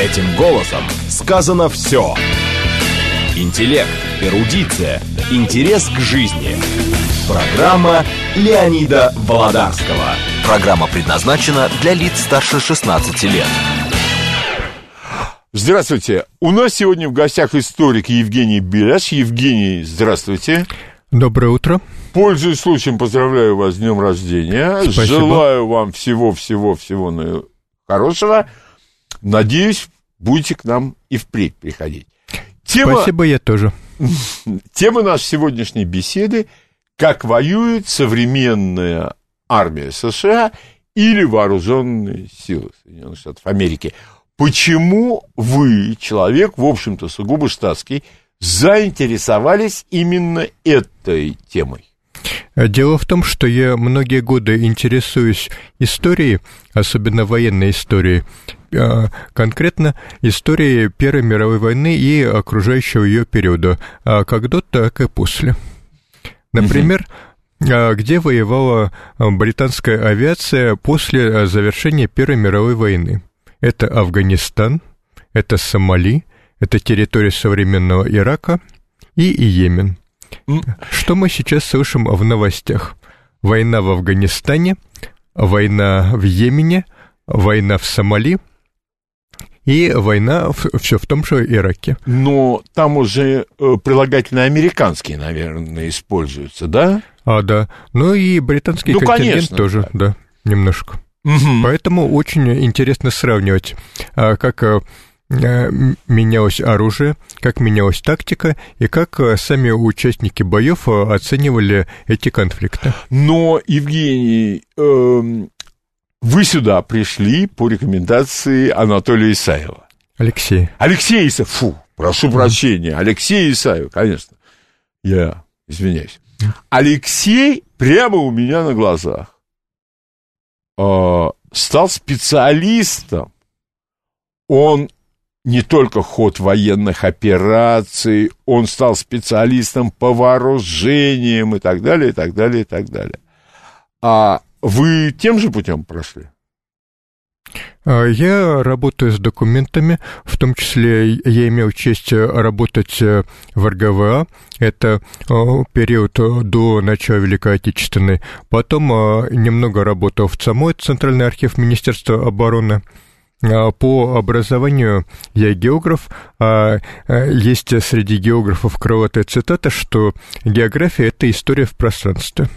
Этим голосом сказано все. Интеллект, эрудиция, интерес к жизни. Программа Леонида Володарского. Программа предназначена для лиц старше 16 лет. Здравствуйте. У нас сегодня в гостях историк Евгений Беляш. Евгений, здравствуйте. Доброе утро. Пользуясь случаем, поздравляю вас с днем рождения. Спасибо. Желаю вам всего-всего-всего хорошего. Надеюсь, будете к нам и впредь приходить. Тема, Спасибо, я тоже. Тема нашей сегодняшней беседы – как воюет современная армия США или вооруженные силы Соединенных Штатов Америки. Почему вы, человек, в общем-то, сугубо штатский, заинтересовались именно этой темой? Дело в том, что я многие годы интересуюсь историей, особенно военной историей, а, конкретно историей Первой мировой войны и окружающего ее периода, а как до, так и после. Например, угу. где воевала британская авиация после завершения Первой мировой войны? Это Афганистан, это Сомали, это территория современного Ирака и Йемен. Что мы сейчас слышим в новостях? Война в Афганистане, война в Йемене, война в Сомали и война все в том же Ираке. Но там уже э, прилагательные американские, наверное, используются, да? А, да. Ну и британский ну, контингент конечно, тоже, да, немножко. Угу. Поэтому очень интересно сравнивать, а, как Э, менялось оружие, как менялась тактика и как э, сами участники боев э, оценивали эти конфликты. Но, Евгений, э, вы сюда пришли по рекомендации Анатолия Исаева. Алексей. Алексей Исаев, фу, прошу прощения, Алексей Исаев, конечно. Я извиняюсь. Алексей прямо у меня на глазах э, стал специалистом. Он не только ход военных операций, он стал специалистом по вооружениям и так далее, и так далее, и так далее. А вы тем же путем прошли? А, я работаю с документами, в том числе я имел честь работать э, в РГВА, это э, период до начала Великой Отечественной. Потом э, немного работал в ЦАМО, Центральный архив Министерства обороны. А, по образованию я географ, а, а есть среди географов крылатая цитата, что география — это история в пространстве.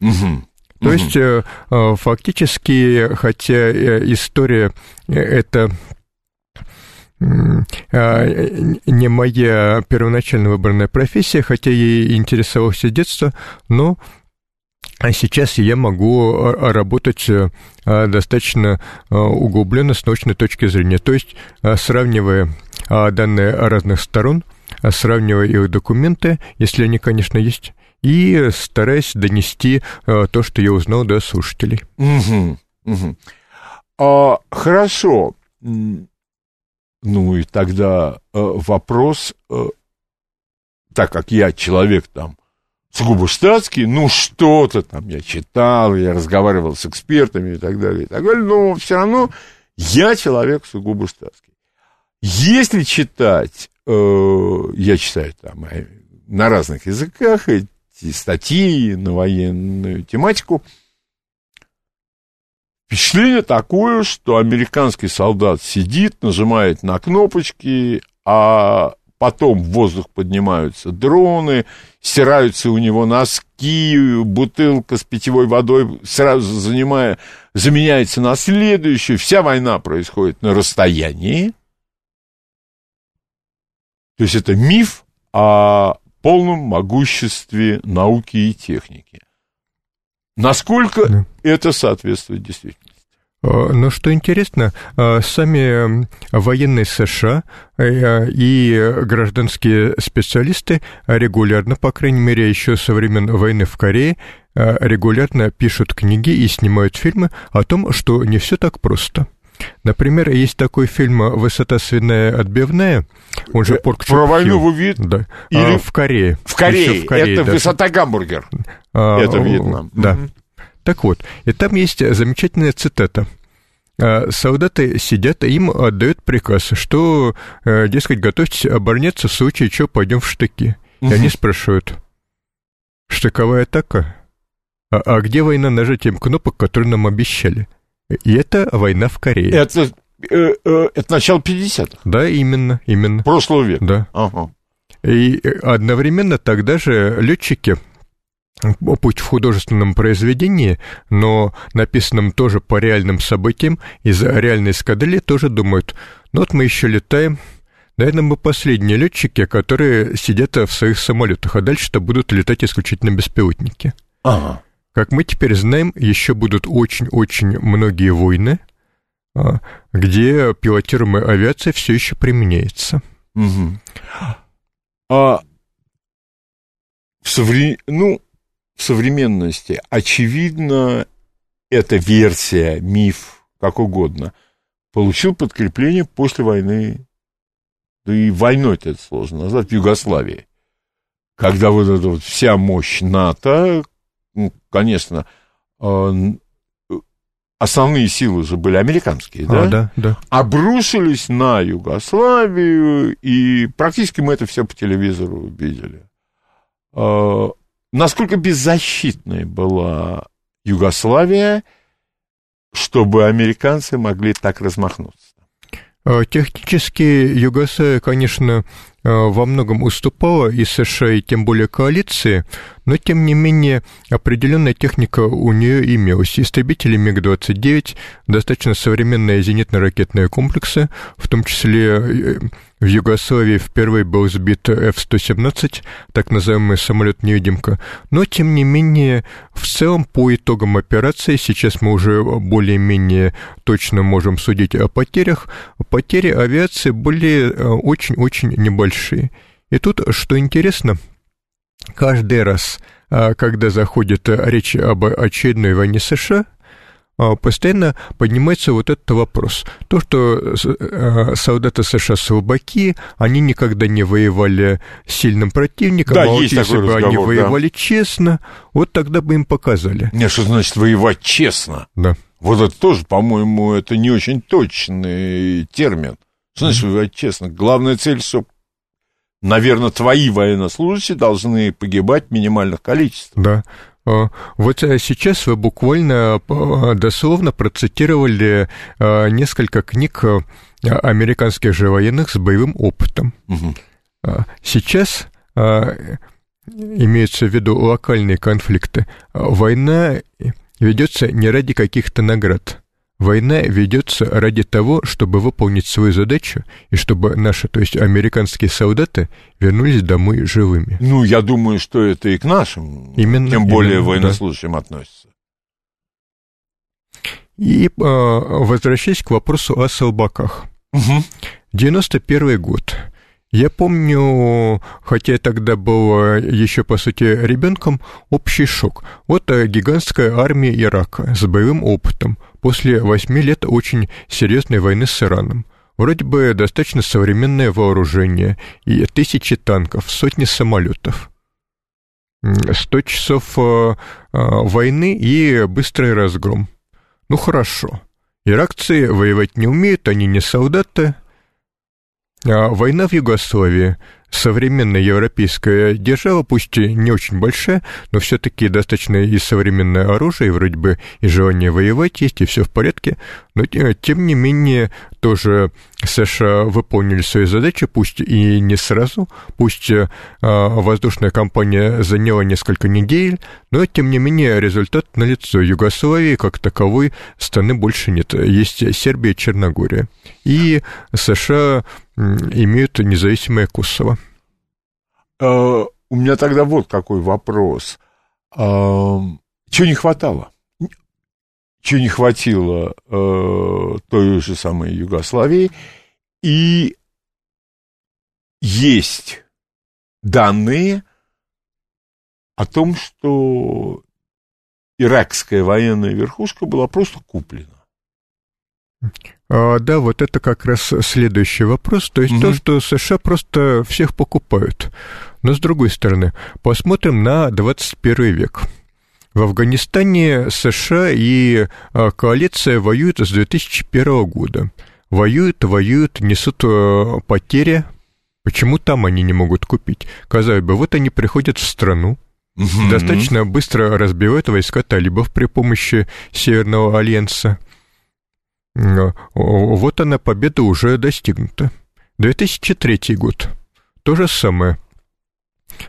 Угу. То угу. есть э, фактически, хотя э, история э, — это не моя первоначально выбранная профессия, хотя я и интересовался с детства, но а сейчас я могу а, работать э, а, достаточно углубленно с научной точки зрения. То есть, сравнивая данные разных сторон, сравнивая их документы, если они, конечно, есть, и стараясь донести то, что я узнал до слушателей. Угу, угу. А, хорошо. Ну и тогда э, вопрос, э, так как я человек там сугубо штатский, ну что-то там я читал, я разговаривал с экспертами и так далее, и так далее, но все равно я человек сугубо штатский. Если читать, э, я читаю там на разных языках эти статьи на военную тематику, впечатление такое, что американский солдат сидит, нажимает на кнопочки, а потом в воздух поднимаются дроны, стираются у него носки, бутылка с питьевой водой сразу занимая, заменяется на следующую, вся война происходит на расстоянии. То есть это миф о полном могуществе науки и техники. Насколько да. это соответствует действительности? Э, но что интересно, э, сами военные США э, и гражданские специалисты регулярно, по крайней мере, еще со времен войны в Корее, регулярно пишут книги и снимают фильмы о том, что не все так просто. Например, есть такой фильм «Высота свиная отбивная», он же «Порк Про войну вы видите? Да. Или... А, в Корее. В Корее. в Корее это да. «Высота гамбургер». А, это Вьетнам. Да. Угу. Так вот, и там есть замечательная цитата. а солдаты сидят, им отдают приказ, что, э, дескать, готовьтесь обороняться в случае чего пойдем в штыки. И они спрашивают, штыковая атака? А, а где война нажатием кнопок, которые нам обещали? И это война в Корее. Это, э, э, это начало 50-х. Да, именно, именно. Прошлого века. Да. Ага. И одновременно тогда же летчики путь в художественном произведении, но написанном тоже по реальным событиям, из реальной эскадрильи тоже думают, ну вот мы еще летаем, наверное, мы последние летчики, которые сидят в своих самолетах, а дальше-то будут летать исключительно беспилотники. Ага. Как мы теперь знаем, еще будут очень-очень многие войны, а, где пилотируемая авиация все еще применяется. Угу. А в совре... ну, современности, очевидно, эта версия, миф, как угодно, получил подкрепление после войны, да и войной это сложно назвать, в Югославии. Когда вот эта вот вся мощь НАТО, ну, конечно, э, основные силы же были американские, да? А, да, да. Обрушились на Югославию, и практически мы это все по телевизору видели. Насколько беззащитной была Югославия, чтобы американцы могли так размахнуться? Э, технически Югославия, конечно, э, во многом уступала и США, и тем более коалиции, но тем не менее определенная техника у нее имелась. Истребители МиГ-29, достаточно современные зенитно-ракетные комплексы, в том числе э, в Югославии впервые был сбит F-117, так называемый самолет-невидимка. Но, тем не менее, в целом, по итогам операции, сейчас мы уже более-менее точно можем судить о потерях, потери авиации были очень-очень небольшие. И тут, что интересно, каждый раз, а, когда заходит речь об очередной войне США, постоянно поднимается вот этот вопрос. То, что а, солдаты США слабаки, они никогда не воевали с сильным противником, да, а вот есть если бы разговор, они да. честно, вот тогда бы им показали. Не, что значит воевать честно? Да. Вот это тоже, по-моему, это не очень точный термин. Что значит воевать честно? Главная цель, чтобы, наверное, твои военнослужащие должны погибать в минимальных количествах. Да. А, Вот э, сейчас вы буквально э, дословно процитировали э, несколько книг американских же военных с боевым опытом. А, Сейчас имеются в виду локальные конфликты. Война ведется не ради каких-то наград. Война ведется ради того, чтобы выполнить свою задачу и чтобы наши, то есть американские солдаты, вернулись домой живыми. Ну, я думаю, что это и к нашим, Именно, тем более именно, да. военнослужащим относится. И а, возвращаясь к вопросу о слабаках. Мгм. 91 год. Я помню, хотя я тогда был еще, по сути, ребенком, общий шок. Вот э, гигантская армия Ирака с боевым опытом после восьми лет очень серьезной войны с Ираном. Вроде бы достаточно современное вооружение и тысячи танков, сотни самолетов. 100 часов э, э, войны и быстрый разгром. Ну хорошо. Иракцы воевать не умеют, они не солдаты. А война в Югославии. Современная европейская держава, пусть и не очень большая, но все-таки достаточно и современное оружие, вроде бы и желание воевать есть, и все в порядке. Но те- тем не менее, тоже США выполнили свои задачи, пусть и не сразу, пусть а, воздушная кампания заняла несколько недель, но тем не менее результат налицо. Югославии как таковой страны больше нет. Есть Сербия Черногория. И США имеют независимое Косово. Э, У меня тогда вот какой вопрос. Чего не хватало? Чего не хватило э, той же самой Югославии? И есть данные о том, что иракская военная верхушка была просто куплена. А, да, вот это как раз следующий вопрос. То есть Мгм. то, что США просто всех покупают. Но с другой стороны, посмотрим на 21 век. В Афганистане США и а, коалиция воюют с 2001 года. Воюют, воюют, несут э, потери. Почему там они не могут купить? Казалось бы, вот они приходят в страну, угу. достаточно быстро разбивают войска талибов при помощи Северного альянса. Вот она, победа уже достигнута. 2003 год. То же самое.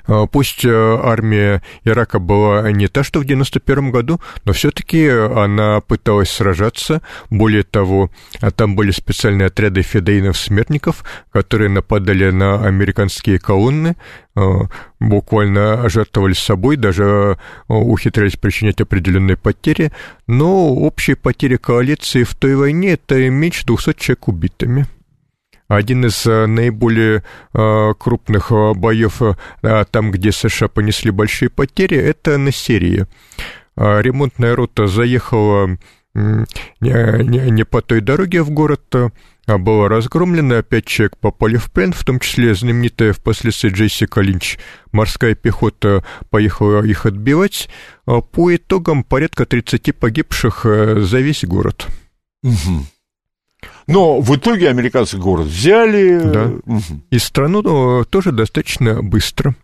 А, пусть э, армия Ирака была не та, что в 91 году, но все-таки она пыталась сражаться. Более того, а там были специальные отряды федеинов-смертников, которые нападали на американские колонны, а, буквально жертвовали собой, даже ухитрялись причинять определенные потери, но общие потери коалиции в той войне — это меньше 200 человек убитыми. Один из э, наиболее э, крупных э, боев, там, где США понесли большие потери, это на Сирии. А ремонтная рота заехала не, по той дороге в город, а была разгромлена, пять человек попали в плен, в том числе знаменитая впоследствии Джессика Линч. Морская пехота поехала их отбивать. А по итогам порядка 30 погибших за весь город. Угу. Но в итоге американцы город взяли. Да. Угу. И страну ну, тоже достаточно быстро.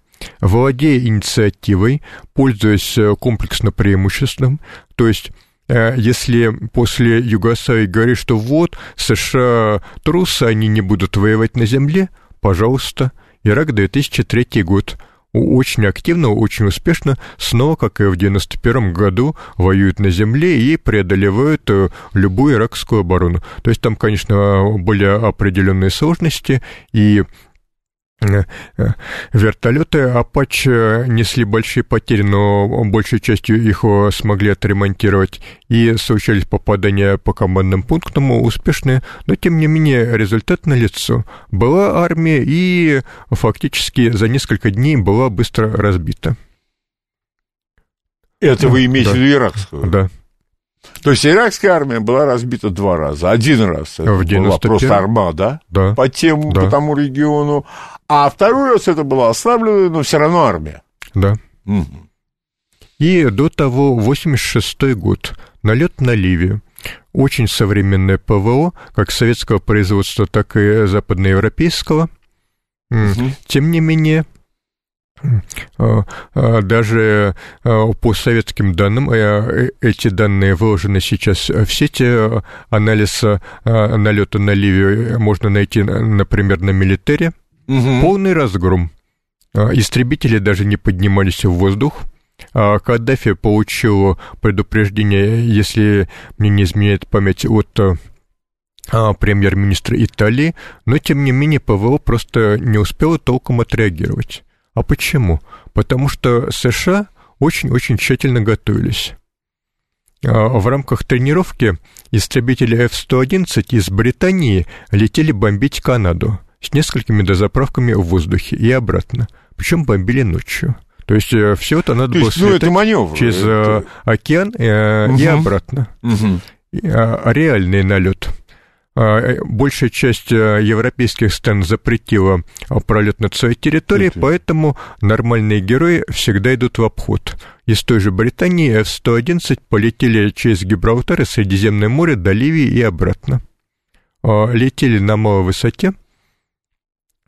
Владея инициативой, пользуясь э, комплексно преимуществом, то есть э, если после Югославии говорит, что вот, США трусы, они не будут воевать на земле, пожалуйста, Ирак 2003 год очень активно, очень успешно, снова, как и в 91 году, воюют на земле и преодолевают э, любую иракскую оборону. То есть там, конечно, были определенные сложности, и вертолеты Apache несли большие потери, но большей частью их э, смогли отремонтировать и случались попадания по командным пунктам успешные, но тем не менее результат налицо. Была армия и фактически за несколько дней была быстро разбита. Это вы имеете в виду иракскую? Да. То есть иракская армия была разбита два раза. Один раз это в была просто армада да. по, тем, да. по тому региону, а второй раз это была ослабленная, но все равно армия. Да. Угу. И до того 86 год, налет на Ливию. Очень современное ПВО, как советского производства, так и западноевропейского. Угу. Тем не менее, а, а, даже а, по советским данным, э, эти данные выложены сейчас в сети, анализ налета на Ливию можно найти, например, на Милитаре. Угу. Полный разгром. Истребители даже не поднимались в воздух. Каддафи получил предупреждение, если мне не изменяет память, от премьер-министра Италии, но тем не менее ПВО просто не успело толком отреагировать. А почему? Потому что США очень-очень тщательно готовились. А, в рамках тренировки истребители F-111 из Британии летели бомбить Канаду с несколькими дозаправками в воздухе и обратно. Причем бомбили ночью. То есть э, все это надо То было ну, это маневр. через это... океан угу. и обратно. Угу. Реальный налет. А, э, большая часть э, европейских стран запретила а, пролет над своей территорией, Это... поэтому нормальные герои всегда идут в обход. Из той же Британии F-111 полетели через Гибралтар и Средиземное море до Ливии и обратно. А, летели на малой высоте,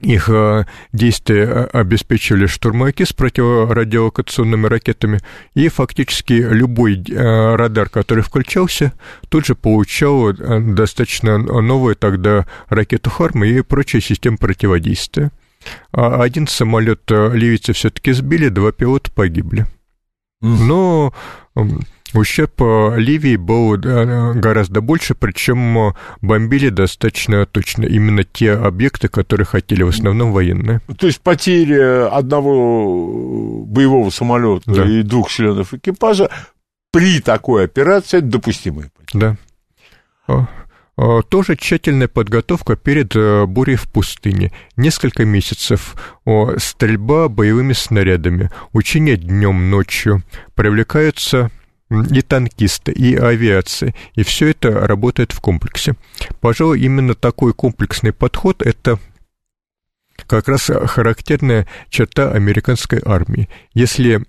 их э, действия э, обеспечивали штурмовики с противорадиолокационными ракетами, и фактически любой э, радар, который включался, тут же получал достаточно новую тогда ракету «Харм» и прочие системы противодействия. А один самолет ливийцы все-таки сбили, два пилота погибли. Но Ущерб Ливии был гораздо больше, причем бомбили достаточно точно именно те объекты, которые хотели, в основном военные. То есть потеря одного боевого самолета да. и двух членов экипажа при такой операции допустимая. Да. Тоже тщательная подготовка перед э, бурей в пустыне. Несколько месяцев стрельба боевыми снарядами, учения днем, ночью. Привлекаются и танкисты, и авиация, и все это работает в комплексе. Пожалуй, именно такой комплексный подход – это как раз характерная черта американской армии. Если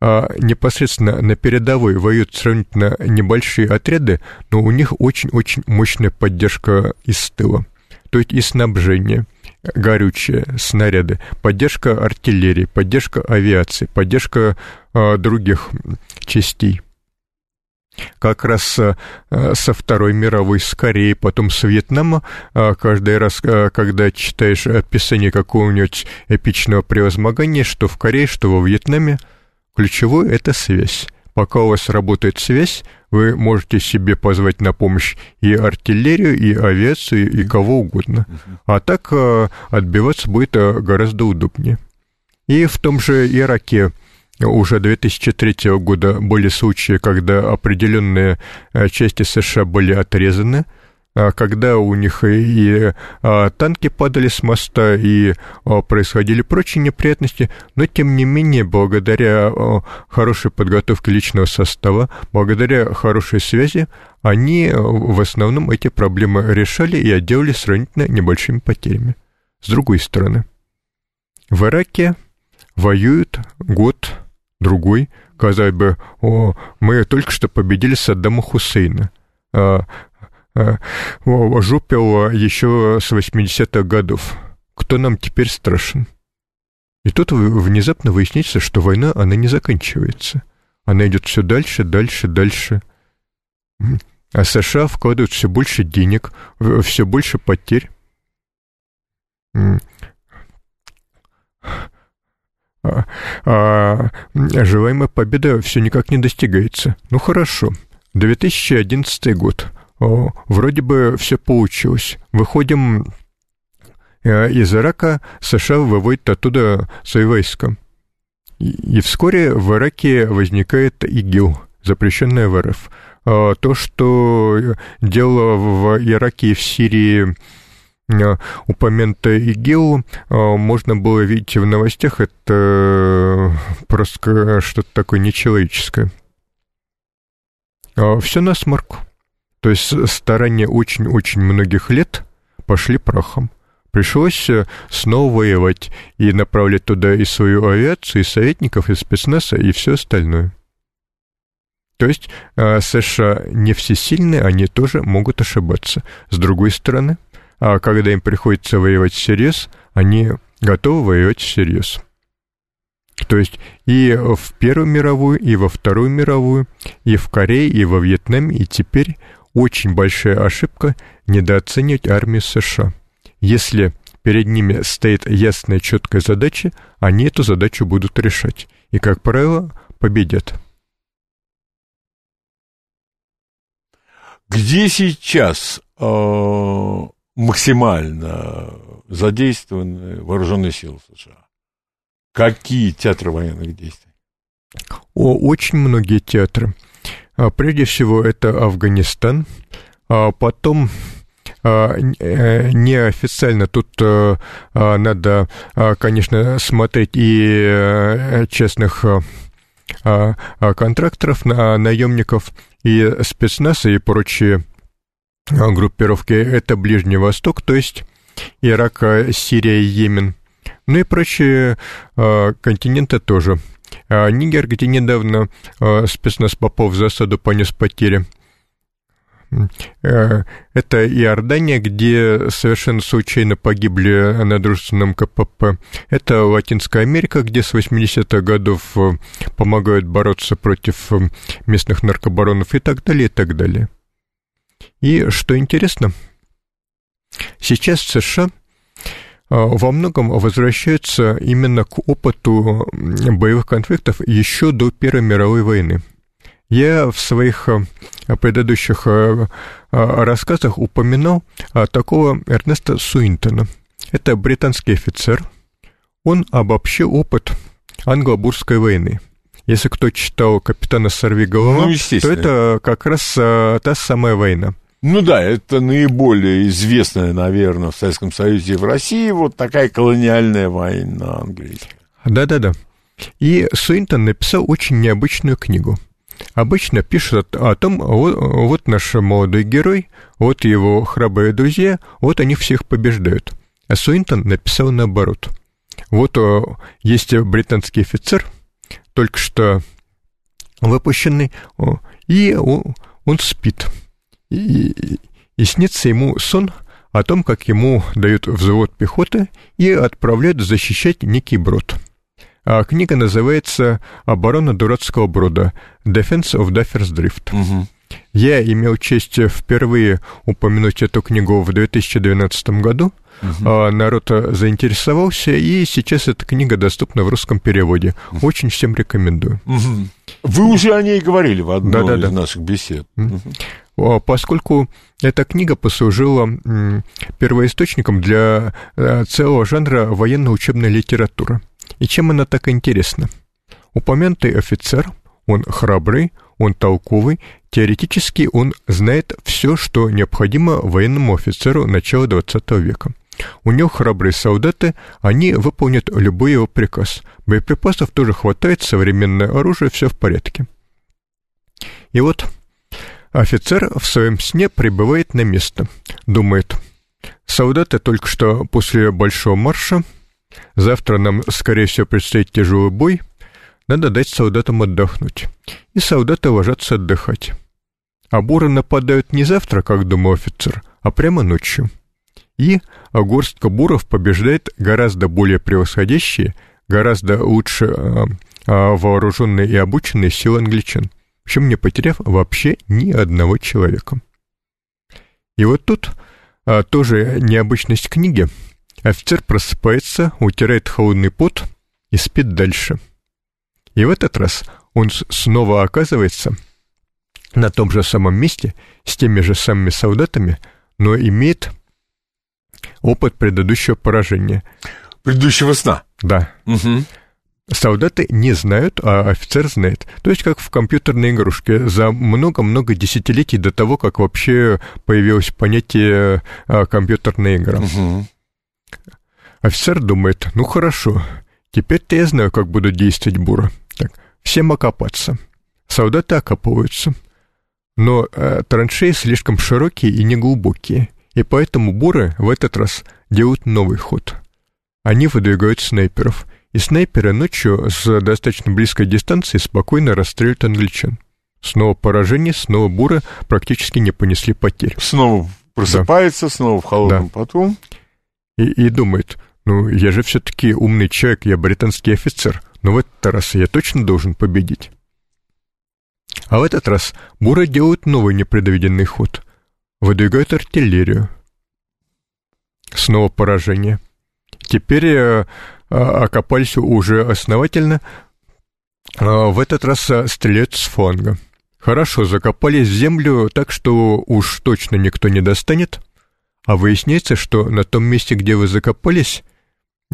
а непосредственно на передовой воюют сравнительно небольшие отряды, но у них очень-очень мощная поддержка из тыла. То есть и снабжение, горючее, снаряды, поддержка артиллерии, поддержка авиации, поддержка э, других частей. Как раз э, со Второй мировой, с Кореей, потом с Вьетнама, э, каждый раз, когда читаешь описание какого-нибудь эпичного превозмогания, что в Корее, что во Вьетнаме – Ключевое – это связь. Пока у вас работает связь, вы можете себе позвать на помощь и артиллерию, и авиацию, и кого угодно. А так э, отбиваться будет э, гораздо удобнее. И в том же Ираке уже 2003 года были случаи, когда определенные э, части США были отрезаны – когда у них и а, танки падали с моста, и а, происходили прочие неприятности, но тем не менее, благодаря хорошей подготовке личного состава, благодаря хорошей связи, они в основном эти проблемы решали и отделали сравнительно небольшими потерями. С другой стороны, в Ираке воюют год, другой, казалось бы, о, мы только что победили Саддама Хусейна. Э, жупил еще с 80-х годов. Кто нам теперь страшен? И тут внезапно выясняется, что война, она не заканчивается. Она идет все дальше, дальше, дальше. А США вкладывают все больше денег, все больше потерь. А, а желаемая победа все никак не достигается. Ну хорошо, 2011 год вроде бы все получилось. Выходим э, из Ирака, США выводит оттуда свои войска. И вскоре в Ираке возникает ИГИЛ, запрещенная в РФ. А то, что дело в Ираке и в Сирии э, упомянутое ИГИЛ, э, можно было видеть в новостях, это просто что-то такое нечеловеческое. А Все на смарку. То есть старания очень-очень многих лет пошли прахом. Пришлось э, снова воевать и направлять туда и свою авиацию, и советников, и спецназа, и все остальное. То есть э, США не всесильные, они тоже могут ошибаться. С другой стороны, а когда им приходится воевать всерьез, они готовы воевать всерьез. То есть и в Первую мировую, и во Вторую мировую, и в Корее, и во Вьетнаме, и теперь очень большая ошибка недооценивать армию США. Если перед ними стоит ясная, четкая задача, они эту задачу будут решать. И, как правило, победят. Где сейчас э, максимально задействованы вооруженные силы США? Какие театры военных действий? О, очень многие театры. А, прежде всего, это Афганистан, а потом а, э, неофициально тут э, надо, конечно, смотреть и э, честных контракторов, наемников, и спецназ, и прочие группировки. Это Ближний Восток, то есть Ирак, Сирия, Йемен. Ну и прочие континенты тоже – а, Нигер, где недавно а, спецназ Попов в засаду понес потери. Э, это Иордания, где совершенно случайно погибли на дружественном КПП. Это Латинская Америка, где с 80-х годов помогают бороться против местных наркобаронов и так далее, и так далее. И что интересно, сейчас США а, во многом возвращается именно к опыту боевых конфликтов еще до Первой мировой войны. Я в своих а, предыдущих а, рассказах упоминал такого Эрнеста Суинтона. Это британский офицер. Он обобщил опыт англо-бурской войны. Если кто читал «Капитана Сорвиголова», ну, то это как раз та самая война. Ну да, это наиболее известная, наверное, в Советском Союзе и в России вот такая колониальная война английская. Да-да-да. И Суинтон написал очень необычную книгу. Обычно пишут о том, вот, вот наш молодой герой, вот его храбрые друзья, вот они всех побеждают. А Суинтон написал наоборот. Вот есть британский офицер, только что выпущенный, и он спит. И, и снится ему сон о том, как ему дают взвод пехоты и отправляют защищать некий брод. А книга называется «Оборона дурацкого брода. Defense of Duffers Drift». Угу. Я имел честь впервые упомянуть эту книгу в 2012 году. Угу. Народ заинтересовался, и сейчас эта книга доступна в русском переводе. Очень всем рекомендую. Угу. Вы уже о ней говорили в одной да, да, из да. наших бесед. Угу. Поскольку эта книга послужила первоисточником для э, целого жанра военно-учебной литературы. И чем она так интересна? Упомянутый офицер, он храбрый, он толковый, теоретически он знает все, что необходимо военному офицеру начала XX века. У него храбрые солдаты, они выполнят любой его приказ. Боеприпасов тоже хватает, современное оружие, все в порядке. И вот офицер в своем сне прибывает на место. Думает, солдаты только что после большого марша, завтра нам, скорее всего, предстоит тяжелый бой, надо дать солдатам отдохнуть. И солдаты ложатся отдыхать. А буры нападают не завтра, как думал офицер, а прямо ночью. И горстка буров побеждает гораздо более превосходящие, гораздо лучше а, вооруженные и обученные силы англичан, чем не потеряв вообще ни одного человека. И вот тут а, тоже необычность книги. Офицер просыпается, утирает холодный пот и спит дальше – и в этот раз он снова оказывается на том же самом месте, с теми же самыми солдатами, но имеет опыт предыдущего поражения. Предыдущего сна? Да. Угу. Солдаты не знают, а офицер знает. То есть как в компьютерной игрушке. За много-много десятилетий до того, как вообще появилось понятие а, компьютерная игра. Угу. Офицер думает, ну хорошо, теперь-то я знаю, как буду действовать бура. Так, всем окопаться. Солдаты окапываются. Но э, траншеи слишком широкие и неглубокие, и поэтому буры в этот раз делают новый ход. Они выдвигают снайперов, и снайперы ночью с достаточно близкой дистанции спокойно расстреливают англичан. Снова поражение, снова буры практически не понесли потерь. Снова просыпается, да. снова в холодном да. потом. И, и думает, ну, я же все-таки умный человек, я британский офицер но в этот раз я точно должен победить. А в этот раз буры делают новый непредвиденный ход. Выдвигают артиллерию. Снова поражение. Теперь э, окопались уже основательно. А в этот раз стреляют с фланга. Хорошо, закопались в землю так, что уж точно никто не достанет. А выясняется, что на том месте, где вы закопались,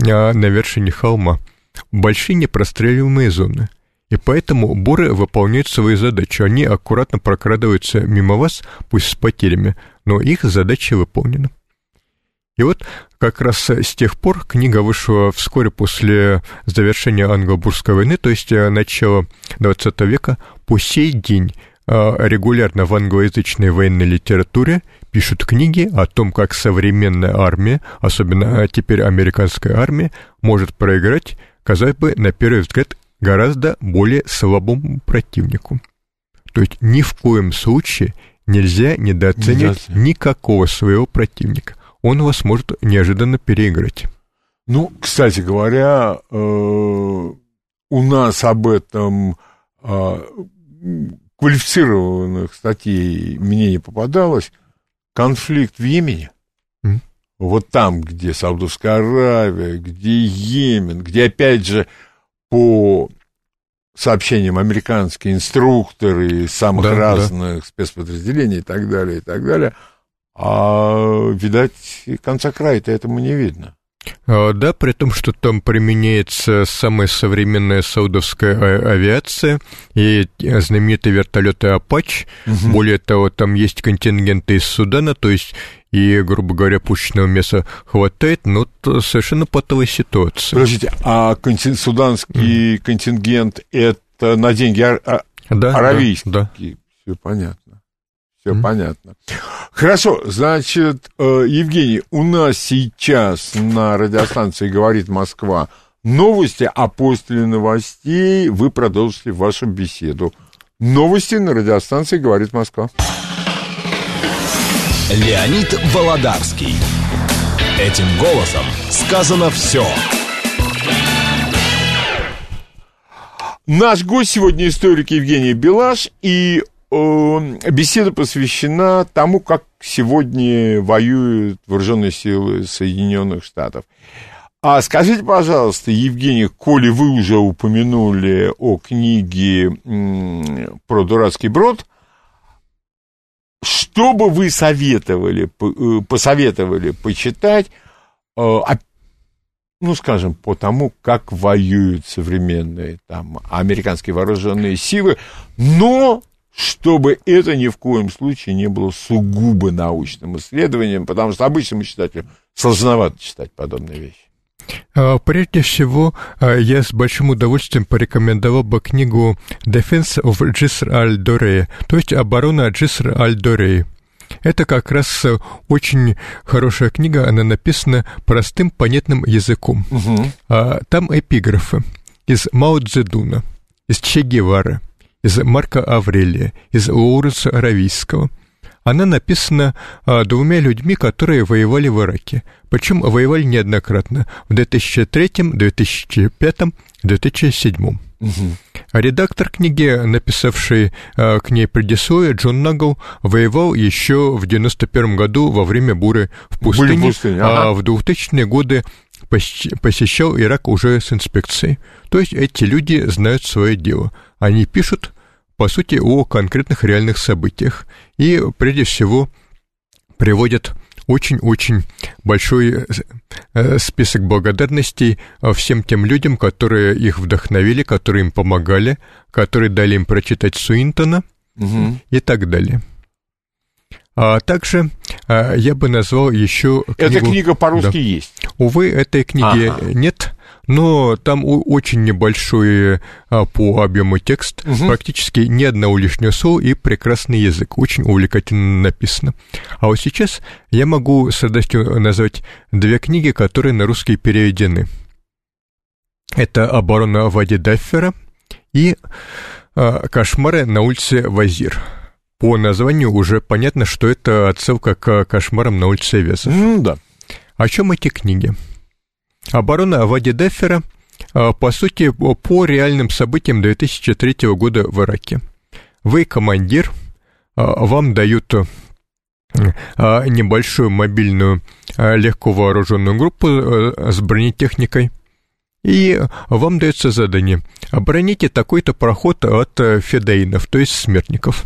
а на вершине холма – большие непростреливаемые зоны. И поэтому буры выполняют свою задачу. Они аккуратно прокрадываются мимо вас, пусть с потерями, но их задача выполнена. И вот как раз с тех пор книга вышла вскоре после завершения англо-бурской войны, то есть э, начала XX века, по сей день э, регулярно в англоязычной военной литературе пишут книги о том, как современная армия, особенно э, теперь американская армия, может проиграть казалось бы, на первый взгляд, гораздо более слабому противнику. То есть ни в коем случае нельзя недооценивать никакого своего противника. Он вас может неожиданно переиграть. Ну, кстати говоря, э, у нас об этом э, квалифицированных статей мне не попадалось. Конфликт в Йемене вот там, где Саудовская Аравия, где Йемен, где, опять же, по сообщениям американские инструкторы из самых да, разных да. спецподразделений и так далее, и так далее, а, видать, конца края-то этому не видно. А, да, при том, что там применяется самая современная саудовская а, авиация и знаменитые вертолеты «Апач». Угу. Более того, там есть контингенты из Судана, то есть и, грубо говоря, пушечного мяса хватает, но совершенно патовая ситуация. Подождите, а контин, суданский mm. контингент это на деньги ар, да, аравийские? Да, да. Все понятно. Все mm. понятно. Хорошо, значит, э, Евгений, у нас сейчас на радиостанции «Говорит Москва» новости, а после новостей вы продолжите вашу беседу. Новости на радиостанции «Говорит Москва». Леонид Володарский. Этим голосом сказано все. Наш гость сегодня историк Евгений Белаш, и беседа посвящена тому, как сегодня воюют вооруженные силы Соединенных Штатов. А скажите, пожалуйста, Евгений, коли вы уже упомянули о книге про дурацкий брод, что бы вы советовали, э, посоветовали почитать, э, ну, скажем, по тому, как воюют современные там американские вооруженные силы, но чтобы это ни в коем случае не было сугубо научным исследованием, потому что обычному читателю сложновато читать подобные вещи. А, прежде всего, а, я с большим удовольствием порекомендовал бы книгу «Defense of Jisr al-Dorey», то есть «Оборона Джиср аль-Дорей». Это как раз э, очень хорошая книга, она написана простым, понятным языком. Угу. Там эпиграфы из Мао Цзэдуна, из Че Гевары, из Марка Аврелия, из Лоуренса Аравийского. Она написана а, двумя людьми, которые воевали в Ираке. Причем воевали неоднократно в 2003, 2005, 2007. Угу. А редактор книги, написавший э, к ней предисловие, Джон Нагл, воевал еще в 91 году во время буры в пустыне, в пустыне ага. а в 2000-е годы посещал Ирак уже с инспекцией. То есть эти люди знают свое дело. Они пишут, по сути, о конкретных реальных событиях. И, прежде всего, приводят очень-очень большой э, список благодарностей э, всем тем людям, которые их вдохновили, которые им помогали, которые дали им прочитать Суинтона угу. и так далее. А также а, я бы назвал еще книгу... Эта книга по-русски да. есть? Увы, этой книги ага. нет но там очень небольшой а, по объему текст, угу. практически ни одного лишнего слова и прекрасный язык, очень увлекательно написано. А вот сейчас я могу с радостью назвать две книги, которые на русский переведены. Это «Оборона Вади Даффера» и а, «Кошмары на улице Вазир». По названию уже понятно, что это отсылка к кошмарам на улице Весов. Mm, да. О чем эти книги? Оборона Авади Деффера, а, по сути, по реальным событиям 2003 года в Ираке. Вы командир, а, вам дают а, небольшую мобильную легко вооруженную группу с бронетехникой, и вам дается задание обороните такой-то проход от федеинов, то есть смертников.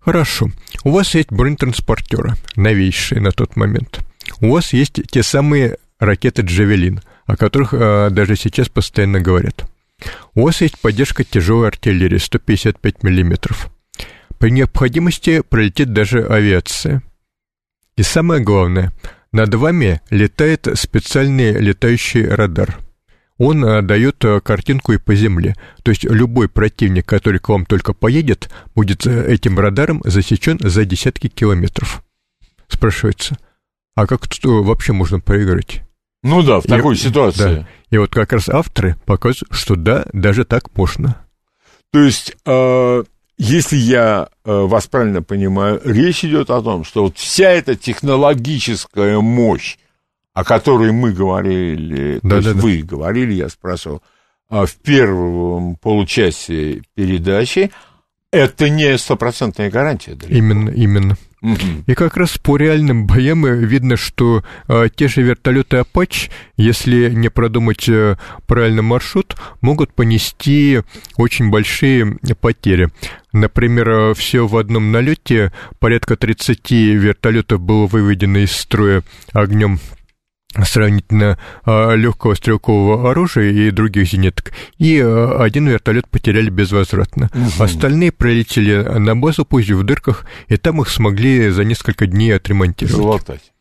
Хорошо, у вас есть бронетранспортеры, новейшие на тот момент. У вас есть те самые ракеты «Джавелин», о которых э, даже сейчас постоянно говорят. У вас есть поддержка тяжелой артиллерии 155 мм. При необходимости пролетит даже авиация. И самое главное, над вами летает специальный летающий радар. Он э, дает э, картинку и по земле. То есть любой противник, который к вам только поедет, будет э, этим радаром засечен за десятки километров. Спрашивается, а как тут вообще можно проиграть? Ну да, в такой и, ситуации. Да. И вот как раз авторы показывают, что да, даже так можно. То есть, э, если я э, вас правильно понимаю, речь идет о том, что вот вся эта технологическая мощь, о которой мы говорили, да, то да, есть да. вы говорили, я спрашивал, э, в первом получасе передачи, это не стопроцентная гарантия. Далеко. Именно, именно. И как раз по реальным боям видно, что э, те же вертолеты Apache, если не продумать э, правильный маршрут, могут понести очень большие потери. Например, э, все в одном налете порядка 30 вертолетов было выведено из строя огнем сравнительно а, легкого стрелкового оружия и других зениток, и а, один вертолет потеряли безвозвратно. Угу. Остальные пролетели на базу, пусть в дырках, и там их смогли за несколько дней отремонтировать. Золотать.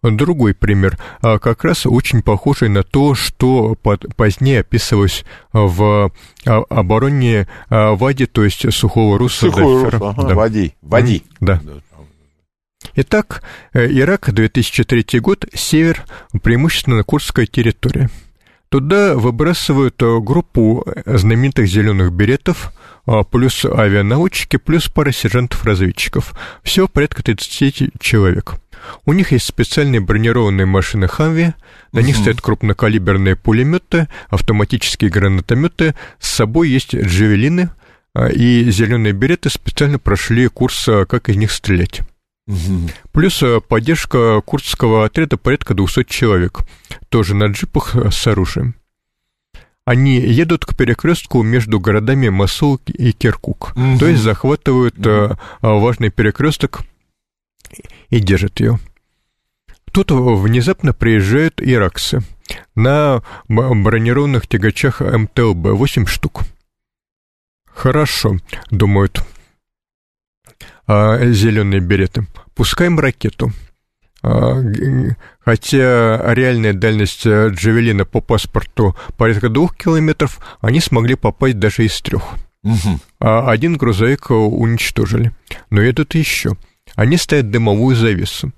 Другой пример, а, как раз очень похожий на то, что позднее описывалось в обороне Вади, то есть сухого руса. Сухой рус, ага, да. Вади, Вади. Да. Итак, э, Ирак, 2003 год, север, преимущественно Курдская территория. Туда выбрасывают э, группу знаменитых зеленых беретов, плюс авианаводчики, плюс пара сержантов-разведчиков. Все порядка 30 человек. У них есть специальные бронированные машины «Хамви», на них стоят крупнокалиберные пулеметы, автоматические гранатометы, с собой есть джавелины, а, и зеленые береты специально прошли курс, как из них стрелять. Плюс поддержка курдского отряда порядка 200 человек, тоже на джипах с оружием. Они едут к перекрестку между городами Масул и Киркук, угу. то есть захватывают угу. важный перекресток и держат ее. Тут внезапно приезжают иракцы на бронированных тягачах МТЛБ, 8 штук. Хорошо, думают зеленые береты. Пускаем ракету. А, хотя реальная дальность э, Джавелина по паспорту порядка двух километров, они смогли попасть даже из трех. Угу. А один грузовик уничтожили. Но едут еще. Они ставят дымовую завесу.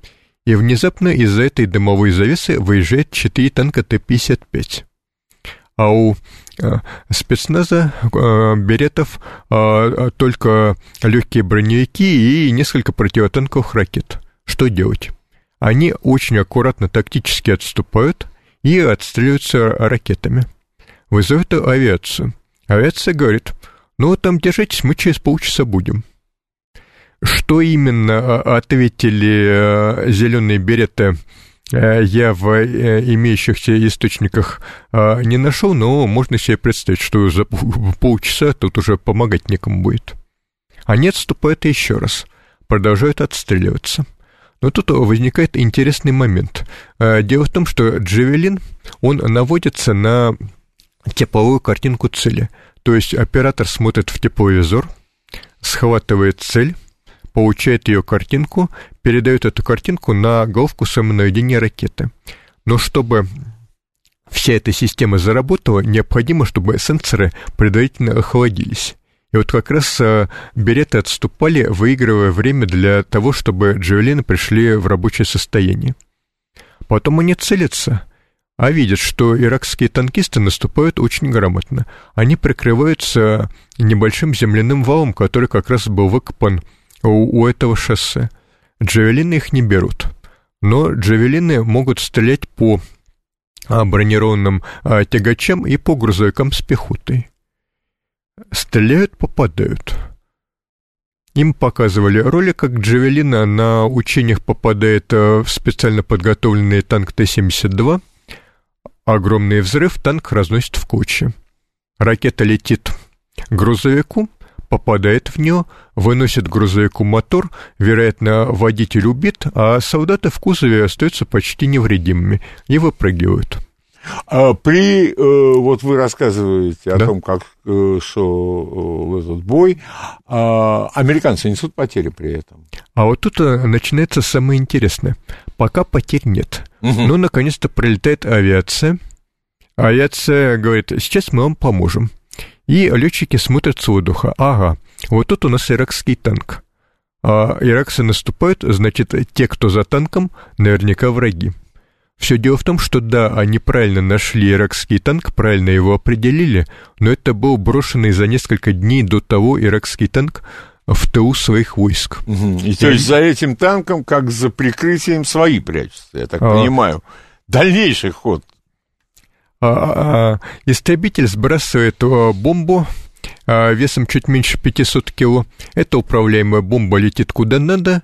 И внезапно из-за этой дымовой завесы выезжает 4 танка Т-55. А у э, спецназа э, беретов э, только легкие броневики и несколько противотанковых ракет. Что делать? Они очень аккуратно тактически отступают и отстреливаются ракетами. Вызовут авиацию. Авиация говорит, ну там держитесь, мы через полчаса будем. Что именно ответили э, зеленые береты, э, я в э, имеющихся источниках не нашел, но можно себе представить, что за полчаса тут уже помогать некому будет. Они отступают еще раз, продолжают отстреливаться. Но тут возникает интересный момент. Дело в том, что Джавелин, он наводится на тепловую картинку цели. То есть оператор смотрит в тепловизор, схватывает цель, получает ее картинку, передает эту картинку на головку самонаведения ракеты. Но чтобы вся эта система заработала, необходимо, чтобы сенсоры предварительно охладились. И вот как раз э, береты отступали, выигрывая время для того, чтобы джавелины пришли в рабочее состояние. Потом они целятся, а видят, что иракские танкисты наступают очень грамотно. Они прикрываются небольшим земляным валом, который как раз был выкопан у, у этого шоссе. Джавелины их не берут. Но джавелины могут стрелять по а, бронированным а, тягачам и по грузовикам с пехотой. Стреляют, попадают. Им показывали ролик, как Джавелина на учениях попадает а, в специально подготовленный танк Т-72. Огромный взрыв, танк разносит в кучи. Ракета летит к грузовику, попадает в нее, выносит грузовику мотор, вероятно, водитель убит, а солдаты в кузове остаются почти невредимыми и выпрыгивают. А при, э, вот вы рассказываете о да? том, как э, шел э, этот бой, а американцы несут потери при этом. А вот тут начинается самое интересное. Пока потерь нет. Угу. Но наконец-то прилетает авиация. Авиация говорит, сейчас мы вам поможем. И летчики смотрят с воздуха. Ага, вот тут у нас иракский танк. А иракцы наступают, значит, те, кто за танком, наверняка враги. Все дело в том, что да, они правильно нашли иракский танк, правильно его определили, но это был брошенный за несколько дней до того иракский танк в ТУ своих войск. Угу. И, то есть за этим танком, как за прикрытием, свои прячутся, я так а... понимаю. Дальнейший ход истребитель сбрасывает бомбу весом чуть меньше 500 кило. Эта управляемая бомба летит куда надо,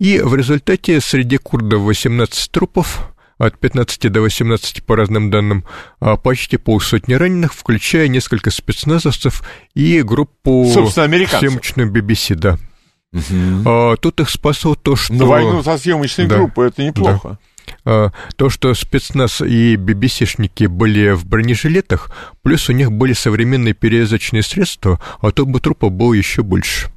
и в результате среди курдов 18 трупов, от 15 до 18 по разным данным, почти полсотни раненых, включая несколько спецназовцев и группу съемочную BBC, да. Угу. тут их спасло то, что... На войну со съемочной да, группой это неплохо. Да. А, то, что спецназ и bbc были в бронежилетах, плюс у них были современные перевязочные средства, а то бы трупа было еще больше.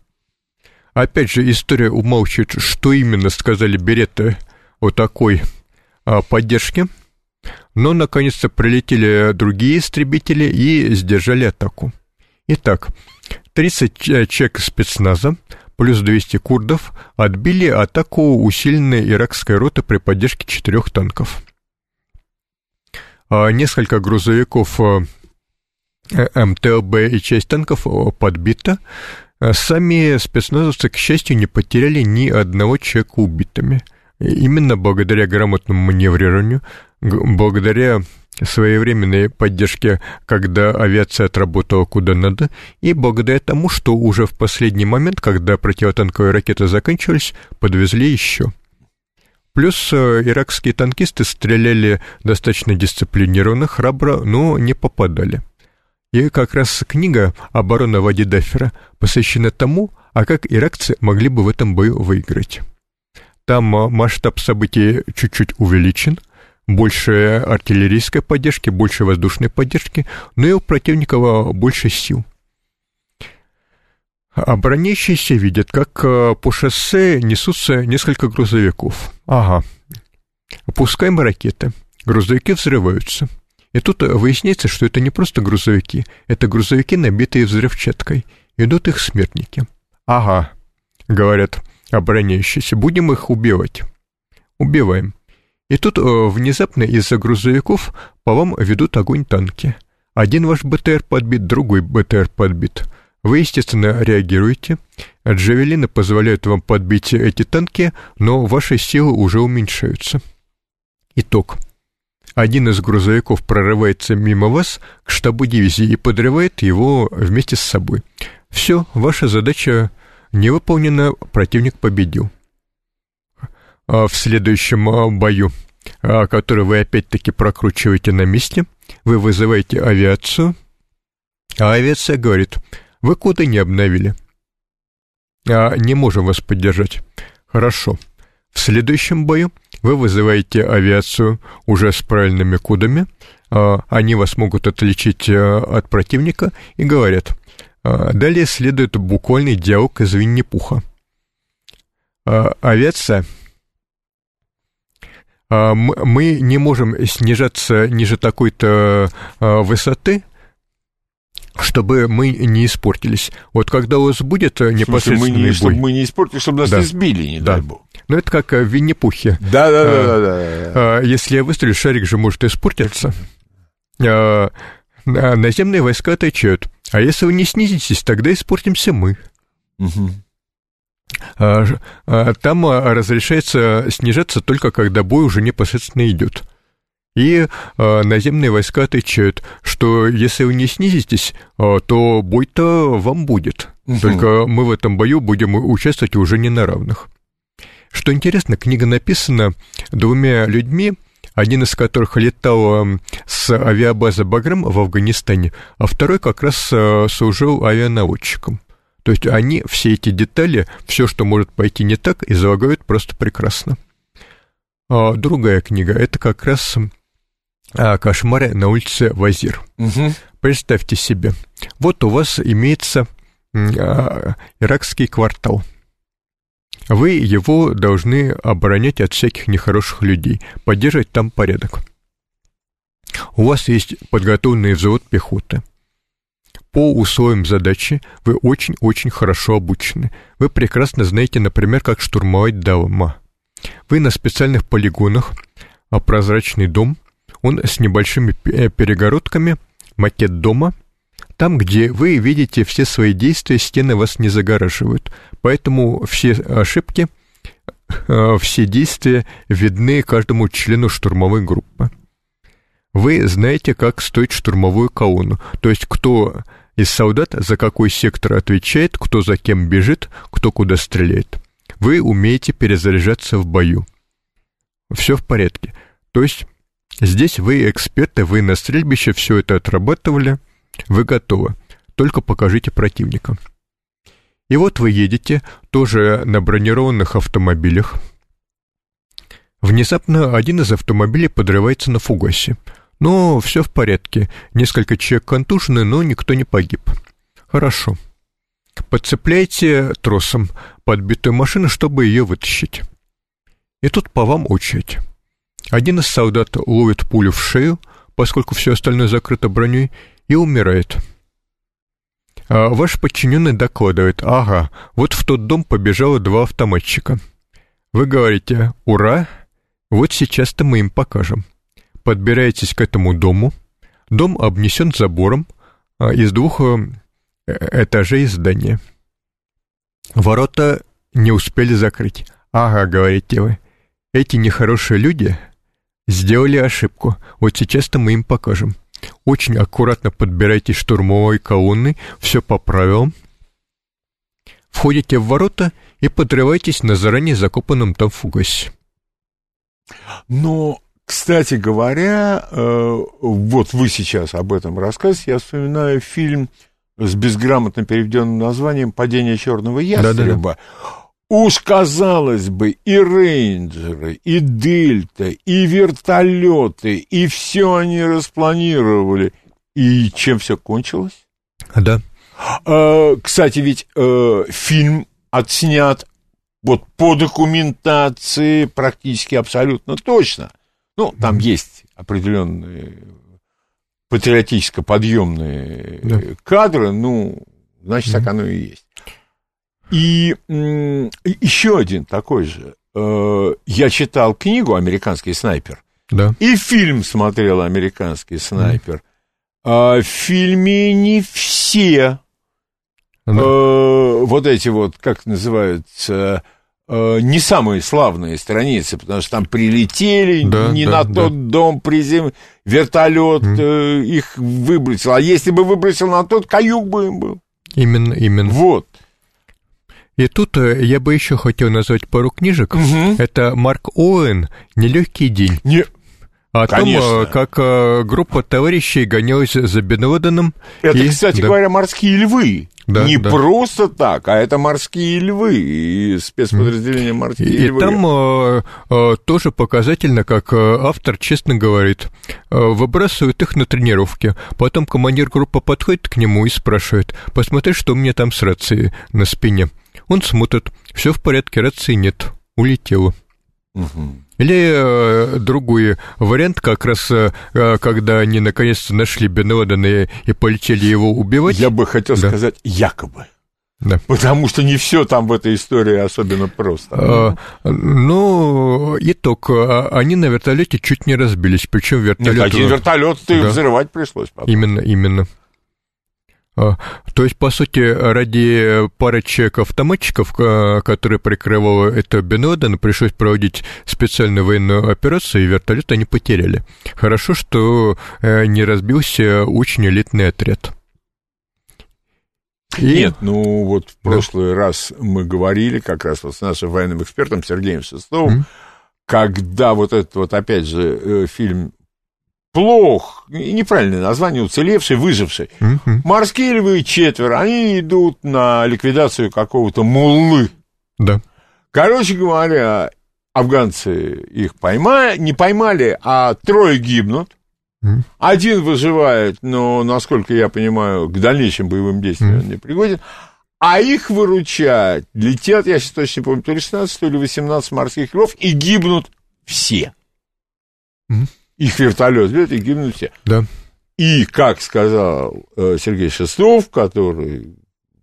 Опять же, история умалчивает, что именно сказали береты о такой а, поддержке, но наконец-то прилетели другие истребители и сдержали атаку. Итак, 30 э, человек спецназа плюс 200 курдов отбили атаку усиленной иракской роты при поддержке четырех танков. а несколько грузовиков э, МТЛБ и часть танков подбита. Сами спецназовцы, к счастью, не потеряли ни одного человека убитыми. Именно благодаря грамотному маневрированию, благодаря своевременной поддержке, когда авиация отработала куда надо, и благодаря тому, что уже в последний момент, когда противотанковые ракеты заканчивались, подвезли еще. Плюс э, иракские танкисты стреляли достаточно дисциплинированно, храбро, но не попадали. И как раз книга «Оборона Вади Даффера» посвящена тому, а как иракцы могли бы в этом бою выиграть. Там э, масштаб событий чуть-чуть увеличен, больше артиллерийской поддержки, больше воздушной поддержки, но и у противника больше сил. Обороняющиеся видят, как э, по шоссе несутся несколько грузовиков. Ага. Опускаем ракеты. Грузовики взрываются. И тут выясняется, что это не просто грузовики, это грузовики, набитые взрывчаткой. Идут их смертники. Ага, говорят обороняющиеся, будем их убивать. Убиваем. И тут э, внезапно из-за грузовиков по вам ведут огонь танки. Один ваш БТР подбит, другой БТР подбит. Вы, естественно, реагируете. Джавелины позволяют вам подбить эти танки, но ваши силы уже уменьшаются. Итог. Один из грузовиков прорывается мимо вас к штабу дивизии и подрывает его вместе с собой. Все, ваша задача не выполнена, противник победил. А в следующем а, бою, а, который вы опять-таки прокручиваете на месте, вы вызываете авиацию, а авиация говорит, вы коды не обновили. Не можем вас поддержать. Хорошо. В следующем бою вы вызываете авиацию уже с правильными кодами, они вас могут отличить от противника и говорят, далее следует буквальный диалог из Винни-Пуха. Авиация мы не можем снижаться ниже такой-то а, высоты, чтобы мы не испортились. Вот когда у вас будет непосредственный мы не, бой... Чтобы мы не испортились, чтобы нас да. не сбили, не да. дай бог. Ну, это как в Винни-Пухе. Да, да, да, да, да, да. Если я выстрелю, шарик же может испортиться. Наземные войска отвечают. А если вы не снизитесь, тогда испортимся мы. Угу. А, а, там а, разрешается снижаться только когда бой уже непосредственно идет. И наземные войска отвечают, что если вы не снизитесь, то бой-то вам будет. Угу. Только мы в этом бою будем участвовать уже не на равных. Что интересно, книга написана двумя людьми, один из которых летал с авиабазы Баграм в Афганистане, а второй как раз служил авианаводчиком. То есть они все эти детали, все, что может пойти не так, излагают просто прекрасно. А другая книга, это как раз а, «Кошмары на улице Вазир». Угу. Представьте себе, вот у вас имеется а, иракский квартал. Вы его должны оборонять от всяких нехороших людей, поддерживать там порядок. У вас есть подготовленный взвод пехоты – по условиям задачи вы очень-очень хорошо обучены. Вы прекрасно знаете, например, как штурмовать дома. Вы на специальных полигонах, а прозрачный дом, он с небольшими э, перегородками, макет дома, там, где вы видите все свои действия, стены вас не загораживают. Поэтому все ошибки, э, все действия видны каждому члену штурмовой группы. Вы знаете, как строить штурмовую колонну, то есть кто из солдат за какой сектор отвечает, кто за кем бежит, кто куда стреляет. Вы умеете перезаряжаться в бою. Все в порядке. То есть здесь вы эксперты, вы на стрельбище все это отрабатывали, вы готовы. Только покажите противника. И вот вы едете, тоже на бронированных автомобилях. Внезапно один из автомобилей подрывается на фугасе. Но все в порядке. Несколько человек контужены, но никто не погиб. Хорошо. Подцепляйте тросом подбитую машину, чтобы ее вытащить. И тут по вам очередь. Один из солдат ловит пулю в шею, поскольку все остальное закрыто броней, и умирает. А ваш подчиненный докладывает, ага, вот в тот дом побежало два автоматчика. Вы говорите, ура, вот сейчас-то мы им покажем. Подбираетесь к этому дому. Дом обнесен забором а, из двух э, этажей здания. Ворота не успели закрыть. Ага, говорите вы, эти нехорошие люди сделали ошибку. Вот сейчас-то мы им покажем. Очень аккуратно подбирайте штурмовой колонны, все по правилам. Входите в ворота и подрывайтесь на заранее закопанном там фугасе. Но, кстати говоря, э, вот вы сейчас об этом рассказываете, я вспоминаю фильм с безграмотно переведенным названием «Падение черного ястреба». Да-да-да. Уж, казалось бы, и рейнджеры, и дельта, и вертолеты, и все они распланировали. И чем все кончилось? Да. А, кстати, ведь э, фильм отснят вот по документации практически абсолютно точно. Ну, там mm-hmm. есть определенные патриотически подъемные да. кадры, ну, значит, mm-hmm. так оно и есть. И еще один такой же. Э, я читал книгу «Американский снайпер». Да. И фильм смотрел «Американский снайпер». Mm. В фильме не все да. Э, вот эти вот, как называются, э, не самые славные страницы, потому что там прилетели, да, не да, на да. тот дом призем, вертолет mm. их выбросил. А если бы выбросил на тот, каюк бы им был. Именно, именно. Вот. И тут э, я бы еще хотел назвать пару книжек. Угу. Это Марк Оуэн «Нелегкий день». Не... О Конечно. том, как э, группа товарищей гонялась за Бен. Это, и... кстати да. говоря, «Морские львы». Да, не да. просто так, а это морские львы и спецподразделение морские и, львы. И там э, э, тоже показательно, как автор честно говорит, э, выбрасывают их на тренировке. Потом командир группы подходит к нему и спрашивает, посмотри, что у меня там с рацией на спине. Он смотрит, все в порядке, рации нет, улетела. Угу. Или э, другой вариант, как раз э, когда они наконец-то нашли Бен и, и полетели его убивать. Я бы хотел да. сказать якобы. Да. Потому что не все там в этой истории особенно просто. А, ну, итог. А, они на вертолете чуть не разбились. Причем вертолет. Нет, один вертолет да. взрывать пришлось. Потом. Именно, именно. А, то есть, по сути, ради пары чек-автоматчиков, которые прикрывал это Бен пришлось проводить специальную военную операцию, и вертолет они потеряли. Хорошо, что э, не разбился очень элитный отряд. И... Нет, ну вот в прошлый да. раз мы говорили как раз вот с нашим военным экспертом Сергеем Шестовым, mm-hmm. когда вот этот вот опять же э, фильм плох, неправильное название, уцелевший, выживший. Mm-hmm. Морские львы четверо, они идут на ликвидацию какого-то муллы. Да. Короче говоря, афганцы их поймали, не поймали, а трое гибнут. Mm-hmm. Один выживает, но, насколько я понимаю, к дальнейшим боевым действиям mm-hmm. он не пригоден. А их выручать летят, я сейчас точно не помню, то ли 16, то ли 18 морских львов, и гибнут все. Mm-hmm их вертолет и гибнут все. Да. И, как сказал э, Сергей Шестов, который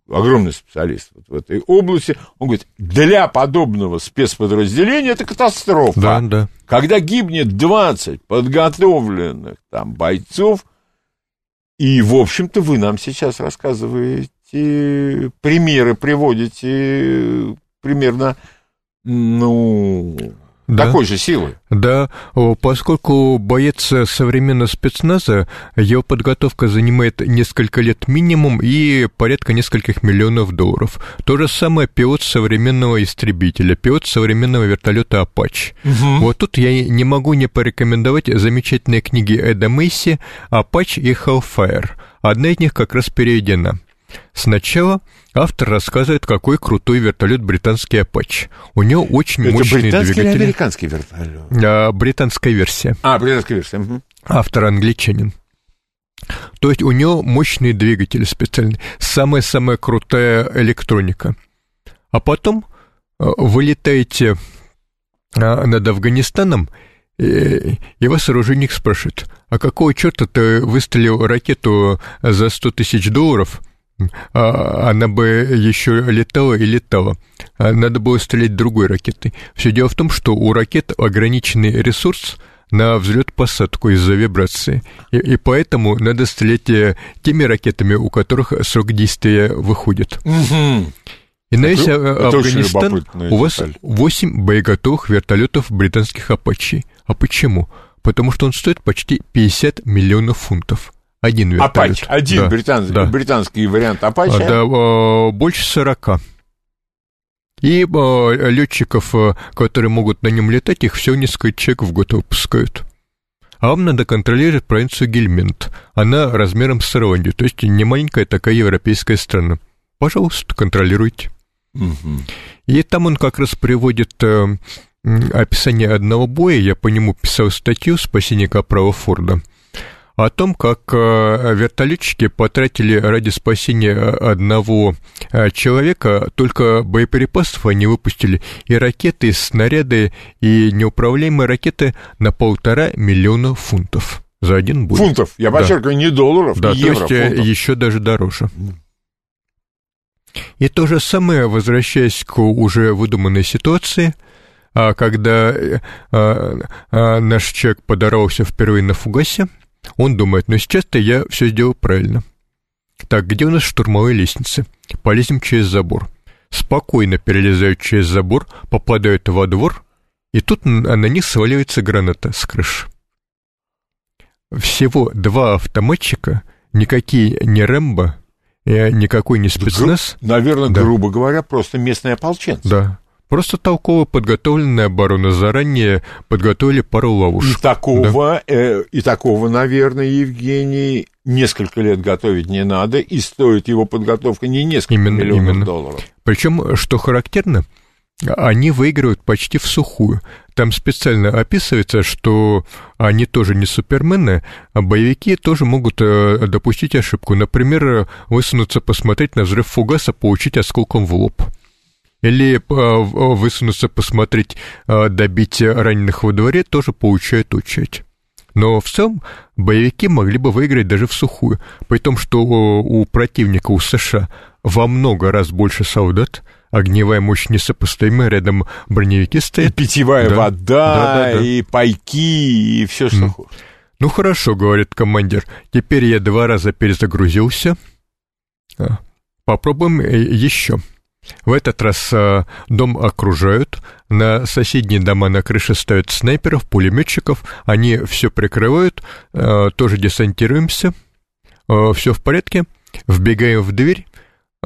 огромный специалист вот в этой области, он говорит, для подобного спецподразделения это катастрофа. Да, да. Когда гибнет 20 подготовленных там бойцов, и, в общем-то, вы нам сейчас рассказываете примеры, приводите примерно, ну, да. такой же силы. Да, поскольку боец современного спецназа, его подготовка занимает несколько лет минимум и порядка нескольких миллионов долларов. То же самое пилот современного истребителя, пилот современного вертолета «Апач». Угу. Вот тут я не могу не порекомендовать замечательные книги Эда Мейси «Апач» и «Hellfire». Одна из них как раз переведена. Сначала автор рассказывает, какой крутой вертолет британский Apache. У него очень Это мощные британский двигатели. или американский вертолет? А, британская версия. А, британская версия. Угу. Автор англичанин. То есть у него мощные двигатели специальные, самая-самая крутая электроника. А потом э, вы летаете а, над Афганистаном, и вас оружейник спрашивает, а какого черта ты выстрелил ракету за 100 тысяч долларов – она бы еще летала и летала. А надо было стрелять другой ракетой. Все дело в том, что у ракет ограниченный ресурс на взлет-посадку из-за вибрации. И, и поэтому надо стрелять э, теми ракетами, у которых срок действия выходит. И на весь А- очень Афганистан у вас деталь. 8 боеготовых вертолетов британских «Апачи». А почему? Потому что он стоит почти 50 миллионов фунтов. Один вертолет. Апач, один Да, британский, да. британский вариант Апача. А, Да, э, больше 40. И летчиков, которые могут на нем летать, их всего несколько человек в год выпускают. А вам надо контролировать провинцию Гельмент. Она размером с Ирландию, то есть не маленькая такая европейская страна. Пожалуйста, контролируйте. Мгм. И там он как раз приводит э, описание одного боя, я по нему писал статью «Спасение Капрала Форда», о том, как э, вертолетчики потратили ради спасения одного э, человека только боеприпасов они выпустили, и ракеты, и снаряды, и неуправляемые ракеты на полтора миллиона фунтов за один бой. Фунтов, я Да. подчеркиваю, не долларов, Да, не евро, то есть фунтов. еще даже дороже. И то же самое, возвращаясь к уже выдуманной ситуации, а, когда э, а, а, наш человек подорвался впервые на фугасе, он думает, ну сейчас-то я все сделал правильно. Так, где у нас штурмовые лестницы? Полезем через забор. Спокойно перелезают через забор, попадают во двор, и тут н- на них сваливается граната с крыши. Всего два автоматчика, никакие не Рэмбо, никакой не спецназ, Наверное, Да. грубо говоря, просто местные ополченцы. да. Просто толково подготовленная оборона, заранее подготовили пару И ловушек. такого, э, и такого, наверное, Евгений, несколько лет готовить не надо, и стоит его подготовка не несколько Именно, миллионов именно. долларов. Причем, что характерно, они выигрывают почти в сухую. Там специально описывается, что они тоже не супермены, а боевики тоже могут э, допустить ошибку. Например, высунуться посмотреть на взрыв фугаса, получить осколком в лоб. Или э, в- высунуться посмотреть, э, добить раненых во дворе, тоже получают очередь. Но в целом боевики могли бы выиграть даже в сухую, при том, что э, у противника, у США, во много раз больше солдат, огневая мощь несопоставимая, рядом броневики И стоят. питьевая Да. вода, Да, да, да. и пайки, и все, что хочешь. Ну хорошо, говорит командир, теперь я два раза перезагрузился. Попробуем э, еще. В этот раз а, дом окружают, на соседние дома на крыше ставят снайперов, пулеметчиков, они все прикрывают, а, тоже десантируемся, все в порядке, вбегаем в дверь,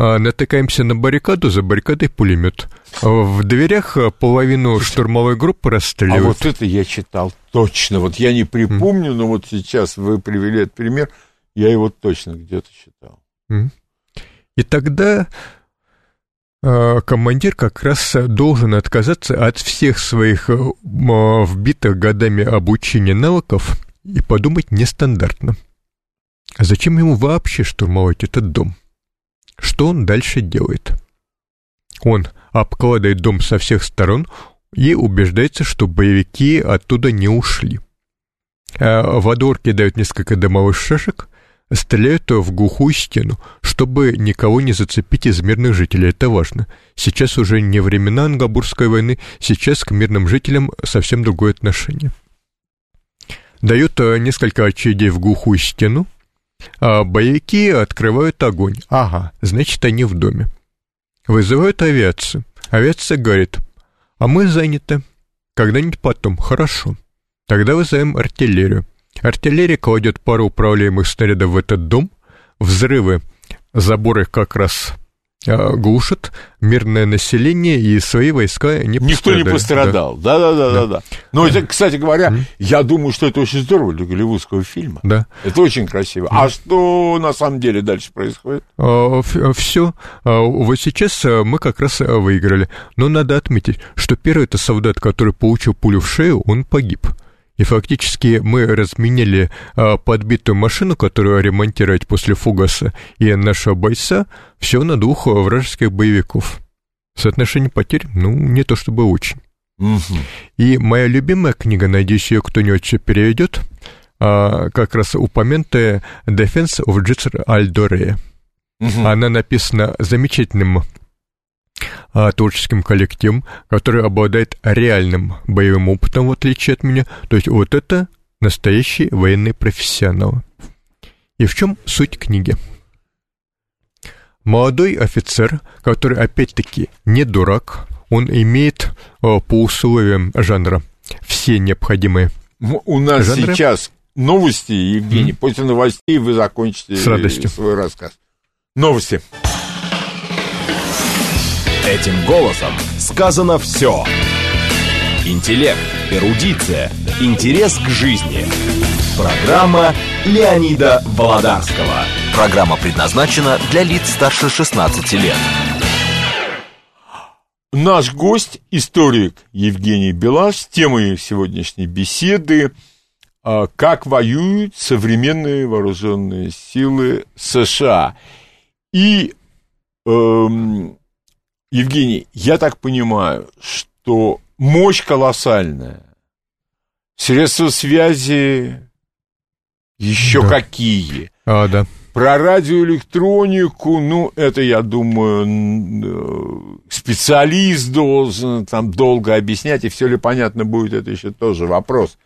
а, натыкаемся на баррикаду, за баррикадой пулемет. В дверях а, половину штурмовой группы А расстреливают. вот это я читал точно. Вот я не припомню, но вот сейчас вы привели этот пример, я его точно где-то читал. Мгм. И тогда э, командир как раз должен отказаться от всех своих э, м, вбитых годами обучения навыков и подумать нестандартно. А зачем ему вообще штурмовать этот дом? Что он дальше делает? Он обкладывает дом со всех сторон и убеждается, что боевики оттуда не ушли. А Во двор кидают несколько дымовых шашек, стреляют в глухую стену, чтобы никого не зацепить из мирных жителей. Это важно. Сейчас уже не времена Ангабурской войны, сейчас к мирным жителям совсем другое отношение. Дают э, несколько очередей в глухую стену, а боевики открывают огонь. Ага, значит, они в доме. Вызывают авиацию. Авиация говорит, а мы заняты. Когда-нибудь потом. Хорошо. Тогда вызовем артиллерию. Артиллерия кладет пару управляемых снарядов в этот дом. Взрывы, заборы как раз а, глушат мирное население и свои войска не Никто не пострадал. Да-да-да. да, да. Но это, кстати говоря, я думаю, что это очень здорово для голливудского фильма. Да. Это очень красиво. А что на самом деле дальше происходит? Все. Вот сейчас а, мы как раз а, выиграли. Но надо отметить, что первый это солдат, который получил пулю в шею, он погиб. И фактически мы разменяли а, подбитую машину, которую ремонтировать после фугаса, и нашего бойца, все на двух вражеских боевиков. Соотношение потерь, ну, не то чтобы очень. Мгм. И моя любимая книга, надеюсь, ее кто-нибудь переведет, а, как раз упомянутая «Defense of Jitzer Альдорея». Мгм. Она написана замечательным а, творческим коллективом, который обладает реальным боевым опытом, в отличие от меня. То есть вот это настоящий военный профессионал. И в чем суть книги? Молодой офицер, который опять-таки не дурак, он имеет а, по условиям жанра все необходимые У нас жанры. сейчас новости, Евгений. Mm. После новостей вы закончите свой рассказ. Новости. Этим голосом сказано все. Интеллект, эрудиция, интерес к жизни. Программа Леонида Володарского. Программа предназначена для лиц старше 16 лет. Наш гость, историк Евгений Белаш, темой сегодняшней беседы а, «Как воюют современные вооруженные силы США». И эм, Евгений, я так понимаю, что мощь колоссальная, средства связи еще да. какие. А, да. Про радиоэлектронику, ну, это, я думаю, специалист должен там долго объяснять, и все ли понятно будет, это еще тоже вопрос.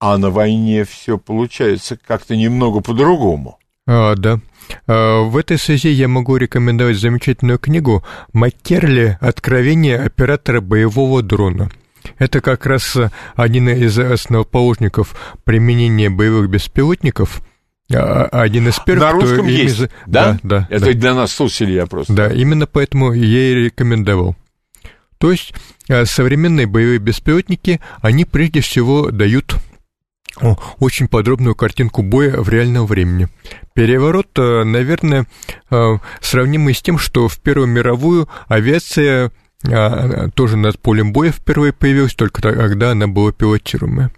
А на войне все получается как-то немного по-другому. А, да. А, в этой связи я могу рекомендовать замечательную книгу «Маккерли. Откровение оператора боевого дрона». Это как раз один из основоположников применения боевых беспилотников – а, один из первых, На русском кто есть, ими... да? Да, да. Это да. для нас слушали я просто. Да, именно поэтому я и рекомендовал. То есть а, современные боевые беспилотники, они прежде всего дают очень подробную картинку боя в реальном времени. Переворот, э, наверное, э, сравнимый с тем, что в Первую мировую авиация э, тоже над полем боя впервые появилась, только тогда она была пилотируемая.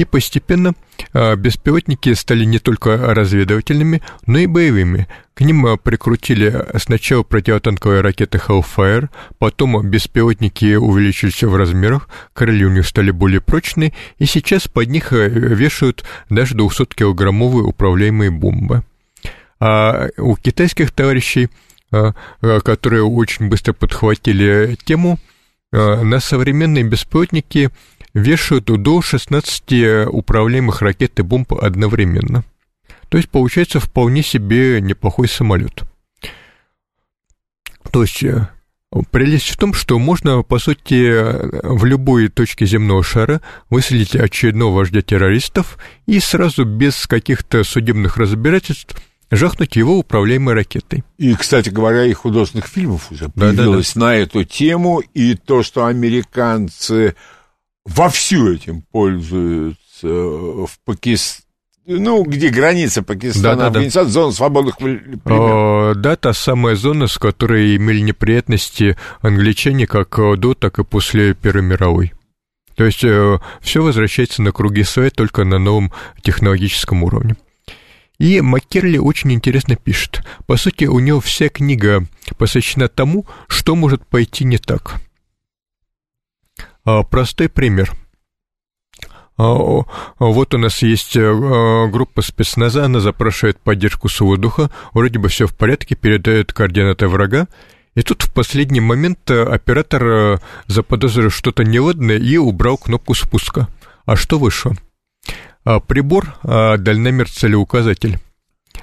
И постепенно а, беспилотники стали не только разведывательными, но и боевыми. К ним а, прикрутили сначала противотанковые ракеты Hellfire, потом беспилотники увеличились в размерах, крылья у них стали более прочные, и сейчас под них а, вешают даже 200-килограммовые управляемые бомбы. А у китайских товарищей, которые очень быстро подхватили тему, на современные беспилотники – вешают до 16 управляемых ракет и бомб одновременно. То есть получается вполне себе неплохой самолет. То есть э, Прелесть в том, что можно, по сути, в любой точке земного шара выследить очередного вождя террористов и сразу без каких-то судебных разбирательств жахнуть его управляемой ракетой. И, кстати говоря, и художественных фильмов уже появилось да, да, да. на эту тему, и то, что американцы вовсю этим пользуются в Пакистане ну, где граница Пакистана, да, да, да. зона свободных племен. О, да, та самая зона, с которой имели неприятности англичане как до, так и после Первой мировой. То есть э, все возвращается на круги своя, только на новом технологическом уровне. И Маккерли очень интересно пишет. По сути, у него вся книга посвящена тому, что может пойти не так – простой пример. А, вот у нас есть э, группа спецназа, она запрашивает поддержку с воздуха, вроде бы все в порядке, передает координаты врага, и тут в последний момент э, оператор э, заподозрил что-то неладное и убрал кнопку спуска. А что вышло? А, прибор, дальномер-целеуказатель.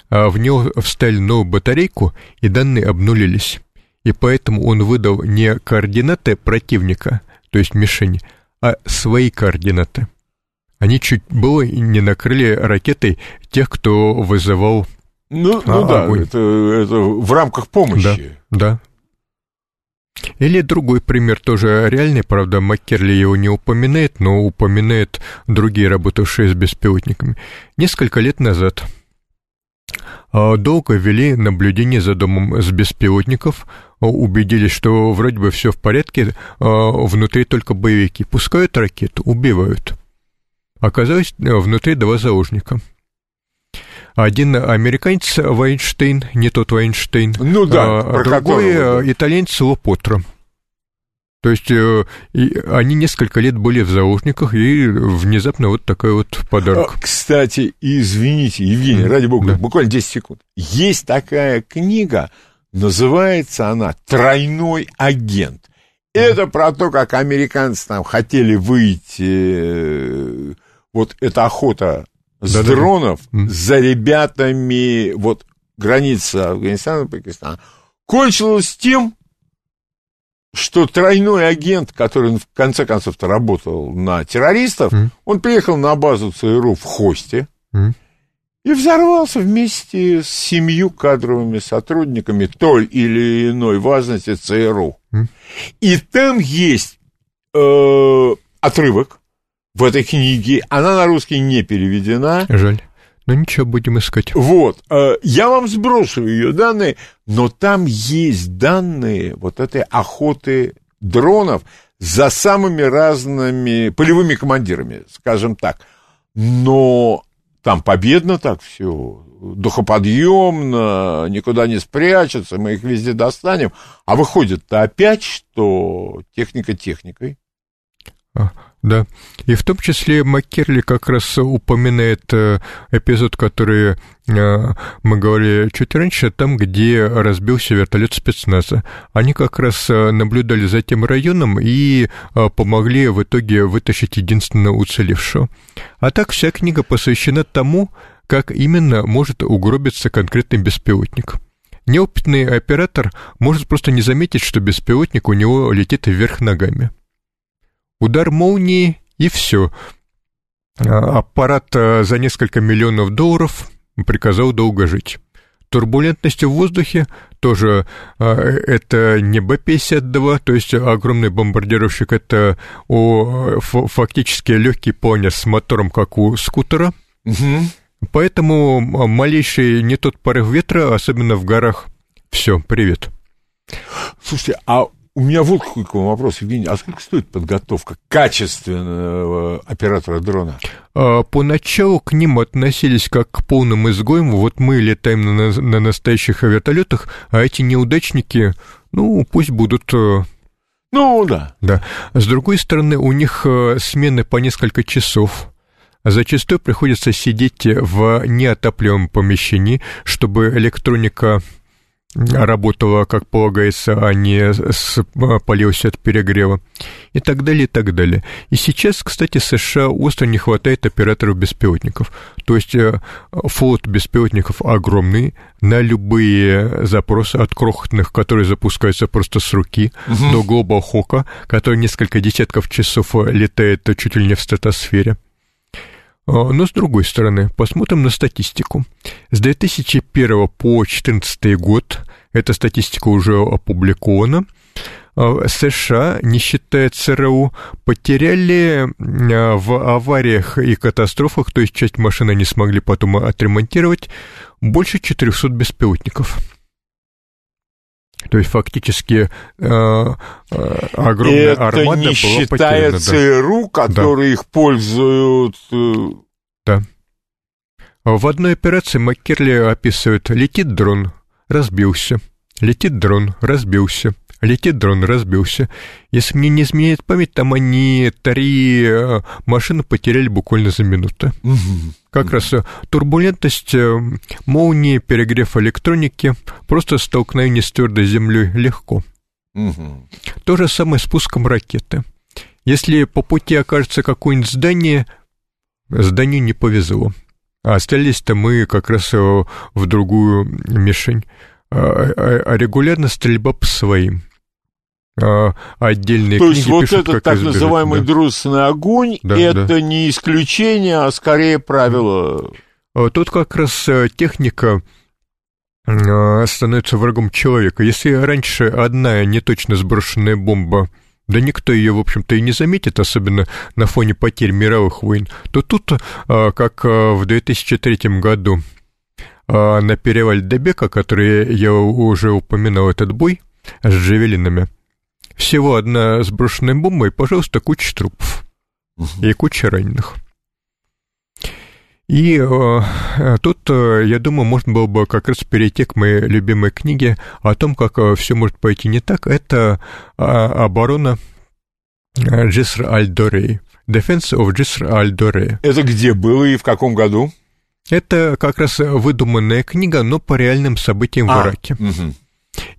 В него вставили новую батарейку, и данные обнулились. И поэтому он выдал не координаты противника, то есть мишени, а свои координаты. Они чуть было не накрыли ракетой тех, кто вызывал Ну, ну а, да, это, это в рамках помощи. Да, да. Или другой пример тоже реальный, правда, Маккерли его не упоминает, но упоминает другие, работавшие с беспилотниками. Несколько лет назад а, долго вели наблюдение за домом с беспилотников, а, убедились, что вроде бы все в порядке, а, внутри только боевики. Пускают ракету, убивают. Оказалось, внутри два заложника. Один американец Вайнштейн, не тот Вайнштейн, ну да, а другой которого, итальянец Лопотро. То есть э, и они несколько лет были в заложниках, и внезапно вот такой вот подарок. А, кстати, извините, Евгений, ради бога, да. буквально 10 секунд. Есть такая книга Называется она «Тройной агент». Это про то, как американцы там хотели выйти, э, вот эта охота с Да-да-да. дронов за ребятами, вот граница Афганистана и Пакистана, кончилась тем, что тройной агент, который в конце концов-то работал на террористов, Мгм. он приехал на базу ЦРУ в Хосте Мгм. и взорвался вместе с семью кадровыми сотрудниками той или иной важности ЦРУ. Мгм. И там есть э, отрывок в этой книге, она на русский не переведена. Жаль. Но ничего, будем искать. Вот, э, я вам сброшу ее данные, но там есть данные вот этой охоты дронов за самыми разными полевыми командирами, скажем так. Но там победно так все, духоподъемно, никуда не спрячется, мы их везде достанем. А выходит-то опять, что техника техникой. Да. И в том числе Маккерли как раз упоминает э, эпизод, который э, мы говорили чуть раньше, там, где разбился вертолет спецназа. Они как раз э, наблюдали за тем районом и помогли в итоге вытащить единственного уцелевшего. А так вся книга посвящена тому, как именно может угробиться конкретный беспилотник. Неопытный оператор может просто не заметить, что беспилотник у него летит вверх ногами. Удар молнии и все. Аппарат а, за несколько миллионов долларов приказал долго жить. Турбулентность в воздухе тоже а, это не Б-52, то есть огромный бомбардировщик, это о, фактически легкий планер с мотором, как у скутера. Поэтому малейший не тот порыв ветра, особенно в горах, все, привет. Слушайте, а у меня вот к вам вопрос, Евгений. А сколько стоит подготовка качественного оператора дрона? А, Поначалу к ним относились как к полным изгоям. Вот мы летаем на, на настоящих вертолетах, а эти неудачники, ну, пусть будут э, Ну, да. Да. С другой стороны, у них э, смены по несколько часов. Зачастую приходится сидеть в неотапливаемом помещении, чтобы электроника работала, как полагается, а не спалилась от перегрева, и так далее, и так далее. И сейчас, кстати, США остро не хватает операторов беспилотников. То есть э, флот беспилотников огромный, на любые запросы, от крохотных, которые запускаются просто с руки, до Global Hawk, который несколько десятков часов летает чуть ли не в стратосфере. А, Но с другой стороны, посмотрим на статистику. С 2001 по 2014 год, эта статистика уже опубликована, а, США, не считая ЦРУ, потеряли а, в авариях и катастрофах, то есть часть машины не смогли потом отремонтировать, больше 400 беспилотников. То есть фактически э, э, огромная Это армада не была считая потеряна. да. ЦРУ, которые их пользуют... э, В одной операции Маккерли описывает «летит дрон, разбился, летит дрон, разбился, летит дрон, разбился». Если мне не изменяет память, там они три э, машины потеряли буквально за минуту. Как раз э, турбулентность, э, молнии, перегрев электроники, просто столкновение с твердой землей легко. То же самое с пуском ракеты. Если по пути окажется какое-нибудь здание, зданию не повезло. А остались-то мы как раз в другую мишень. А, а- а регулярно стрельба по своим. А Отдельные То есть вот пишут, этот так избежать, называемый да. дружественный огонь, Да, это не исключение, а скорее правило. А Тут как раз э, техника становится врагом человека. Если раньше одна неточно сброшенная бомба, да никто ее, в общем-то, и не заметит, особенно на фоне потерь мировых войн, то тут, как в 2003 году э, на перевале Дебека, который я уже упоминал, этот бой с джавелинами, всего одна сброшенная бомба, и, пожалуйста, куча трупов и куча раненых. И э, э, тут, э, я думаю, можно было бы как раз перейти к моей любимой книге о том, как все может пойти не так. Это э, оборона э, Джиср Аль-Дорей. Defense of Джиср Аль-Дорей. Это где было и в каком году? Это как раз выдуманная книга, но по реальным событиям в А, Ираке. мгм.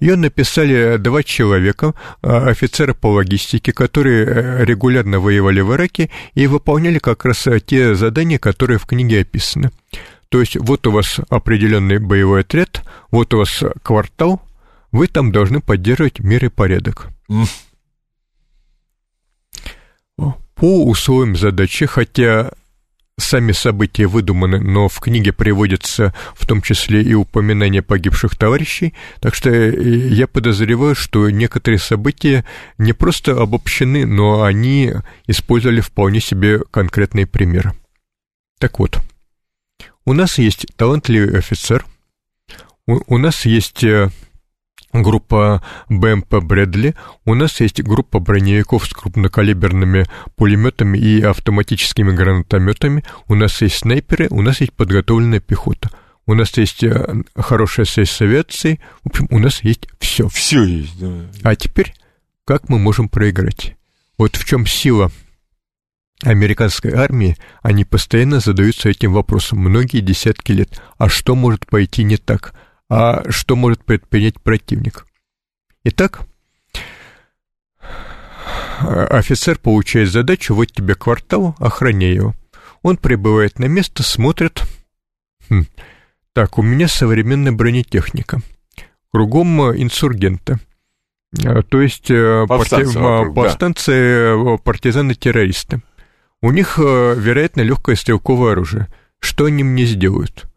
Ее написали два человека, а, офицеры по логистике, которые э, регулярно воевали в Ираке и выполняли как раз э, те задания, которые в книге описаны. То есть вот у вас определенный боевой отряд, вот у вас квартал, вы там должны поддерживать мир и порядок. По условиям задачи, хотя сами события выдуманы, но в книге приводится в том числе и упоминание погибших товарищей, так что э, я подозреваю, что некоторые события не просто обобщены, но они использовали вполне себе конкретные примеры. Так вот, у нас есть талантливый офицер, у, у нас есть э, группа БМП «Брэдли», у нас есть группа броневиков с крупнокалиберными пулеметами и автоматическими гранатометами, у нас есть снайперы, у нас есть подготовленная пехота. У нас есть э, хорошая связь с авиацией. В общем, у нас есть все. Все есть, да. А теперь, как мы можем проиграть? Вот в чем сила американской армии, они постоянно задаются этим вопросом многие десятки лет. А что может пойти не так? А что может предпринять противник. Итак, офицер получает задачу, вот тебе квартал, охраняй его. Он прибывает на место, смотрит. Хм, так, у меня современная бронетехника. Кругом инсургенты. А, то есть э, повстанцы, парти... повстанцы да. партизаны-террористы. У них, э, вероятно, легкое стрелковое оружие. Что они мне сделают?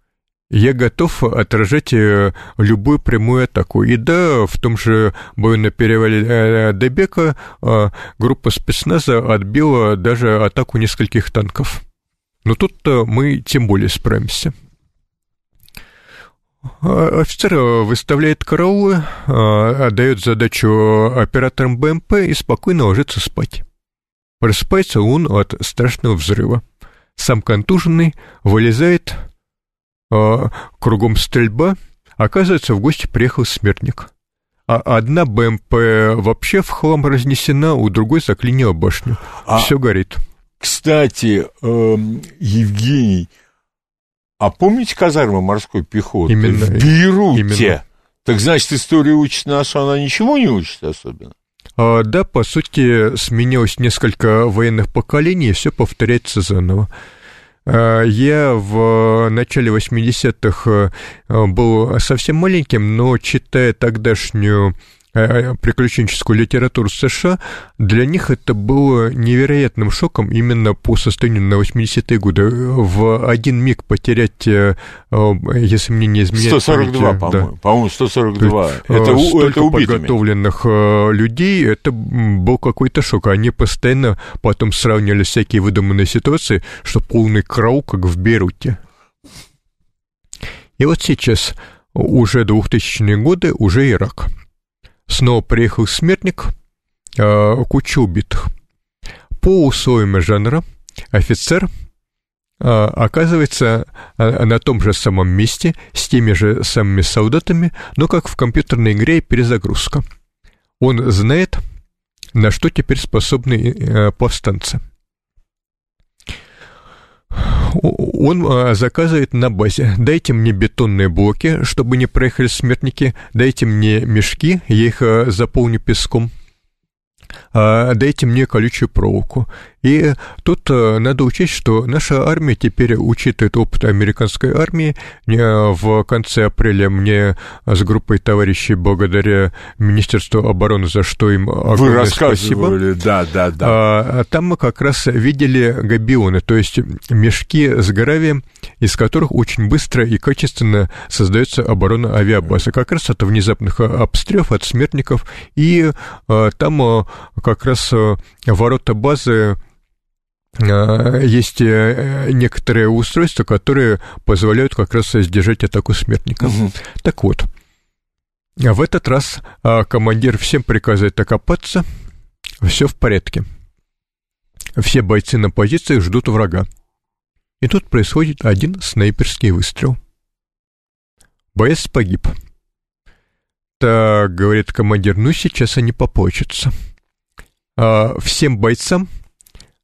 Я готов отражать э, любую прямую атаку. И да, в том же бою на перевале э, Дебека э, группа спецназа отбила даже атаку нескольких танков. Но тут мы тем более справимся. Офицер выставляет караулы, отдает задачу операторам БМП и спокойно ложится спать. Просыпается он от страшного взрыва. Сам контуженный вылезает кругом стрельба, оказывается, в гости приехал смертник. А одна БМП вообще в хлам разнесена, у другой заклинила башню. А, Все горит. Кстати, э, Евгений, а помните казармы морской пехоты именно, в Бейруте? Именно. Так значит, история учит нас, она ничего не учит особенно? А, да, по сути, сменилось несколько военных поколений, и все повторяется заново. Э, я в начале 80-х э, был совсем маленьким, но читая тогдашнюю Э, приключенческую литературу США, для них это было невероятным шоком именно по состоянию на 80-е годы. В один миг потерять, э, э, если мне не изменяет 142, память, по-моему. Да. По-моему, 142. Есть, это, это подготовленных людей, это был какой-то шок. Они постоянно потом сравнивали всякие выдуманные ситуации, что полный крау, как в Бейруте. И вот сейчас, уже 2000-е годы, уже Ирак – снова приехал смертник, э, убитых. По условиям жанра офицер э, оказывается э, на том же самом месте с теми же самыми солдатами, но как в компьютерной игре перезагрузка. Он знает, на что теперь способны э, повстанцы он а, заказывает на базе. Дайте мне бетонные блоки, чтобы не проехали смертники. Дайте мне мешки, я их а, заполню песком. А, дайте мне колючую проволоку. И тут э, надо учесть, что наша армия теперь учитывает опыт американской армии. В конце апреля мне с группой товарищей благодаря Министерству обороны, за что им огромное Вы спасибо. Да, да, да. А, там мы как раз видели габионы, то есть мешки с гравием, из которых очень быстро и качественно создается оборона авиабазы. Как раз от внезапных обстрелов, от смертников. И там как раз ворота базы Э, есть э, некоторые устройства, которые позволяют как раз сдержать атаку смертников. Угу. Так вот, в этот раз а, командир всем приказывает окопаться, все в порядке. Все бойцы на позициях ждут врага. И тут происходит один снайперский выстрел. Боец погиб. Так, говорит командир, ну сейчас они попочатся. А, всем бойцам а,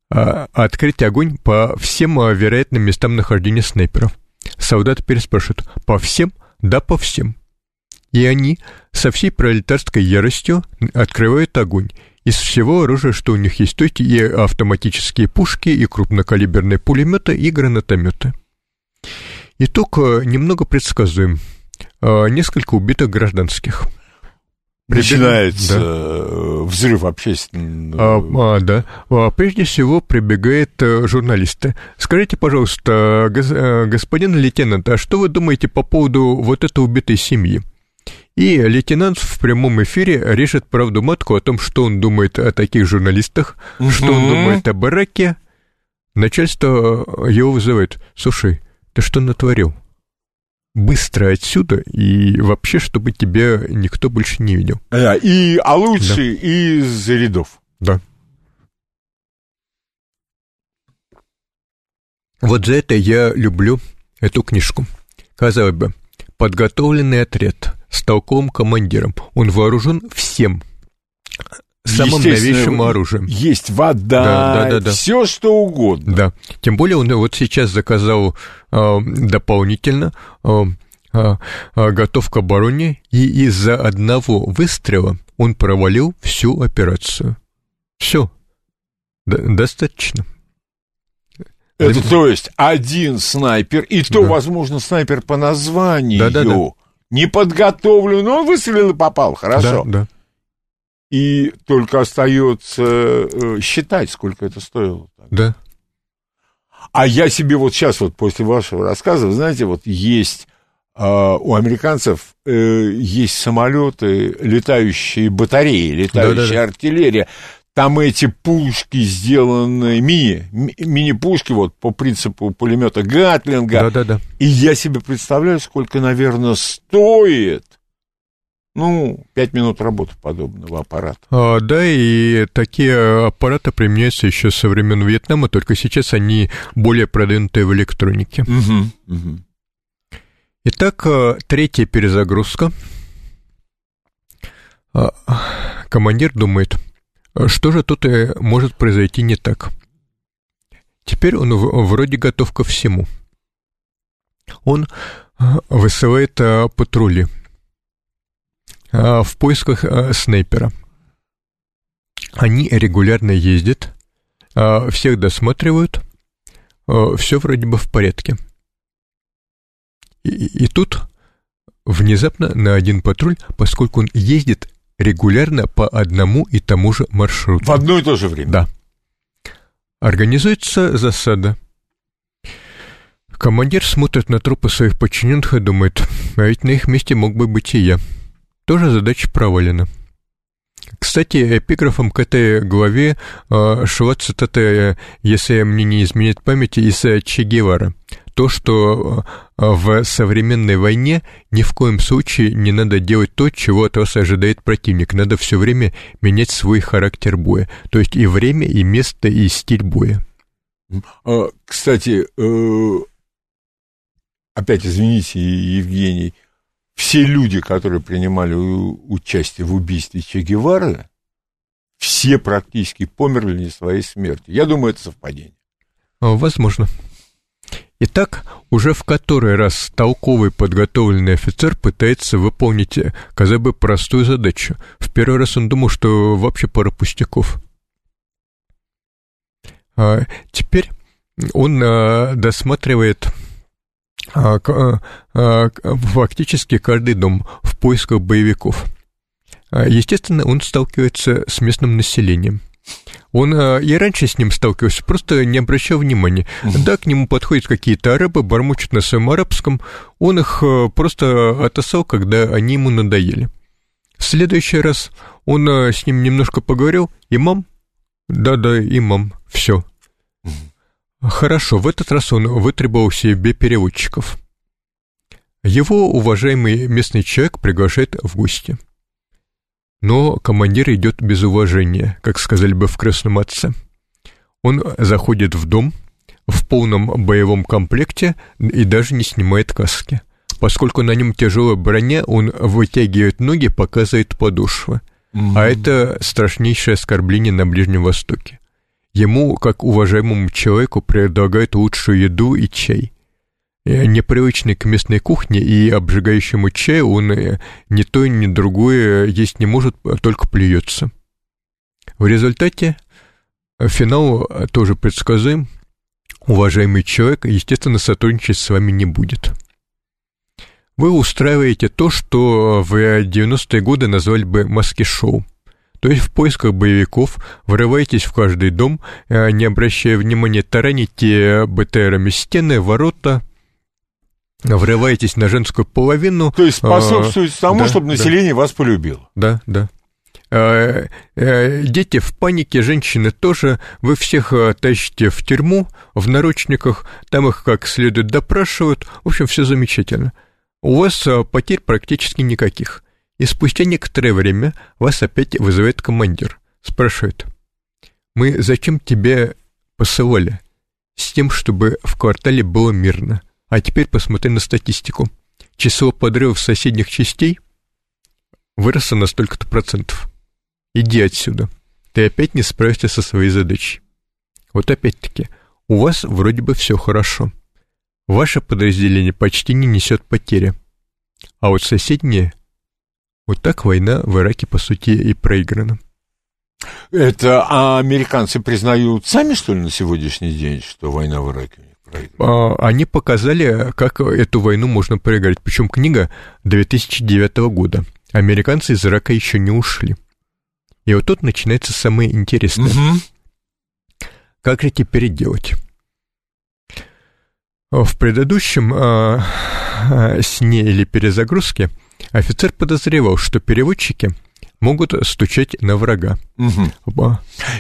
открыть огонь по всем а, вероятным местам нахождения снайперов. Солдаты переспрашивают, по всем? Да, по всем. И они со всей пролетарской яростью открывают огонь из всего оружия, что у них есть, то есть и автоматические пушки, и крупнокалиберные пулеметы, и гранатометы. Итог э, немного предсказуем. Несколько убитых гражданских. Начинается да. Э, взрыв общественного... А, а, да. А, прежде всего прибегает журналисты. Скажите, пожалуйста, господин лейтенант, а что вы думаете по поводу вот этой убитой семьи? И лейтенант в прямом эфире режет правду матку о том, что он думает о таких журналистах, угу. что он думает о бараке. Начальство его вызывает. Слушай, ты что натворил? Быстро отсюда и вообще, чтобы тебя никто больше не видел. Да, и, а лучше да. из рядов. Да. Вот за это я люблю эту книжку. Казалось бы, подготовленный отряд с толковым командиром. Он вооружен всем, самым новейшим оружием. Есть вода, да, да, да, все что угодно. Да. Тем более он вот сейчас заказал э, дополнительно э, э, готов к обороне, и из-за одного выстрела он провалил всю операцию. Все. Д- достаточно. Это то есть один снайпер, и то, да. возможно, снайпер по названию. Да, да, да. Не подготовлен, но он выстрелил и попал, хорошо. Да, да и только остается э, считать, сколько это стоило. Да. А я себе вот сейчас, вот после вашего рассказа, вы знаете, вот есть э, у американцев э, есть самолеты, летающие батареи, летающая да, да. артиллерия. Там эти пушки сделаны, мини, мини-пушки, вот по принципу пулемета Гатлинга. Да, да, да. И я себе представляю, сколько, наверное, стоит ну, пять минут работы подобного аппарата. А, да, и такие аппараты применяются еще со времен Вьетнама, только сейчас они более продвинутые в электронике. Угу, угу. Итак, а, третья перезагрузка. А, командир думает, что же тут э, может произойти не так. Теперь он вроде готов ко всему. Он высылает патрули – в поисках а, снайпера. Они регулярно ездят, а, всех досматривают, все вроде бы в порядке. И, и тут внезапно на один патруль, поскольку он ездит регулярно по одному и тому же маршруту. В одно и то же время? Да. Организуется засада. Командир смотрит на трупы своих подчиненных и думает, а ведь на их месте мог бы быть и я тоже задача провалена. Кстати, эпиграфом к этой главе э, шла цитата, если мне не изменит память, из Че Гевара. То, что э, в современной войне ни в коем случае не надо делать то, чего от вас ожидает противник. Надо все время менять свой характер боя. То есть и время, и место, и стиль боя. А, кстати, э, опять извините, Евгений, все люди, которые принимали участие в убийстве Че Гевары, все практически померли не своей смертью. Я думаю, это совпадение. Возможно. Итак, уже в который раз толковый подготовленный офицер пытается выполнить, казалось бы, простую задачу. В первый раз он думал, что вообще пара пустяков. А теперь он а, досматривает фактически каждый дом в поисках боевиков. Естественно, он сталкивается с местным населением. Он и раньше с ним сталкивался, просто не обращал внимания. Mm-hmm. Да, к нему подходят какие-то арабы, бормочут на своем арабском. Он их просто отосал, когда они ему надоели. В следующий раз он с ним немножко поговорил. Имам? Да-да, имам. Все. Хорошо, в этот раз он вытребовал себе переводчиков. Его уважаемый местный человек приглашает в гости. Но командир идет без уважения, как сказали бы в крестном отце. Он заходит в дом в полном боевом комплекте и даже не снимает каски. Поскольку на нем тяжелая броня, он вытягивает ноги, показывает подошвы. Mm-hmm. А это страшнейшее оскорбление на Ближнем Востоке. Ему, как уважаемому человеку, предлагают лучшую еду и чай. непривычный к местной кухне и обжигающему чаю, он ни то, ни другое есть не может, только плюется. В результате финал тоже предсказуем. Уважаемый человек, естественно, сотрудничать с вами не будет. Вы устраиваете то, что в 90-е годы назвали бы маски-шоу. То есть в поисках боевиков врываетесь в каждый дом, э, не обращая внимания, тараните БТРами стены, ворота, врываетесь на женскую половину. То есть способствуете а, тому, да, чтобы население да. вас полюбило. Да, да. А, а, дети в панике, женщины тоже. Вы всех тащите в тюрьму, в наручниках, там их как следует допрашивают. В общем, все замечательно. У вас потерь практически никаких. И спустя некоторое время вас опять вызывает командир. Спрашивает, мы зачем тебя посылали? С тем, чтобы в квартале было мирно. А теперь посмотри на статистику. Число подрывов соседних частей выросло на столько-то процентов. Иди отсюда. Ты опять не справишься со своей задачей. Вот опять-таки, у вас вроде бы все хорошо. Ваше подразделение почти не несет потери. А вот соседнее вот так война в Ираке, по сути, и проиграна. Это а американцы признают сами, что ли, на сегодняшний день, что война в Ираке проиграна? А, они показали, как эту войну можно проиграть. Причем книга 2009 года. Американцы из Ирака еще не ушли. И вот тут начинается самое интересное. Угу. Как же теперь делать? В предыдущем а, сне или перезагрузке Офицер подозревал, что переводчики могут стучать на врага. Угу.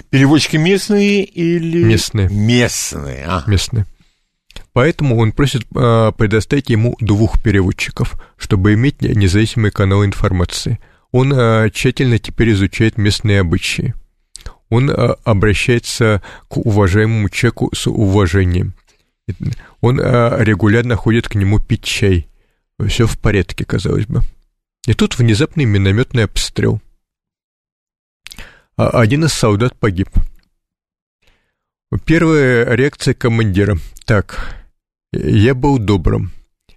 Переводчики местные или... Местные. Местные, а. Местные. Поэтому он просит э, предоставить ему двух переводчиков, чтобы иметь независимый канал информации. Он э, тщательно теперь изучает местные обычаи. Он э, обращается к уважаемому человеку с уважением. Он э, регулярно ходит к нему пить чай. Все в порядке, казалось бы. И тут внезапный минометный обстрел. А один из солдат погиб. Первая реакция командира. Так, я был добрым.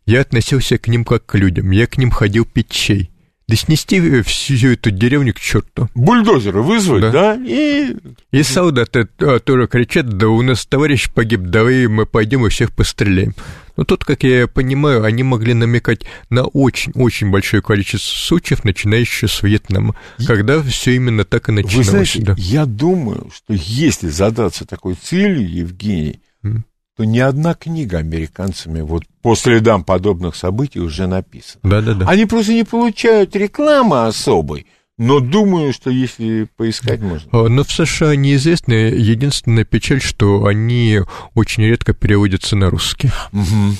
Я относился к ним как к людям. Я к ним ходил пить чай. Да снести всю эту деревню к черту. Бульдозеры вызвать, да? да? И... И солдаты а, тоже кричат, да у нас товарищ погиб, давай мы пойдем и всех постреляем. Но тут, как я понимаю, они могли намекать на очень-очень большое количество случаев, начинающих с Вьетнама, и... когда все именно так и начиналось. Вы знаете, да. я думаю, что если задаться такой целью, Евгений, mm то ни одна книга американцами вот по следам подобных событий уже написана. Да, да, да. Они просто не получают рекламы особой, но думаю, что если поискать можно. Но в США неизвестно. Единственная печаль, что они очень редко переводятся на русский. Угу.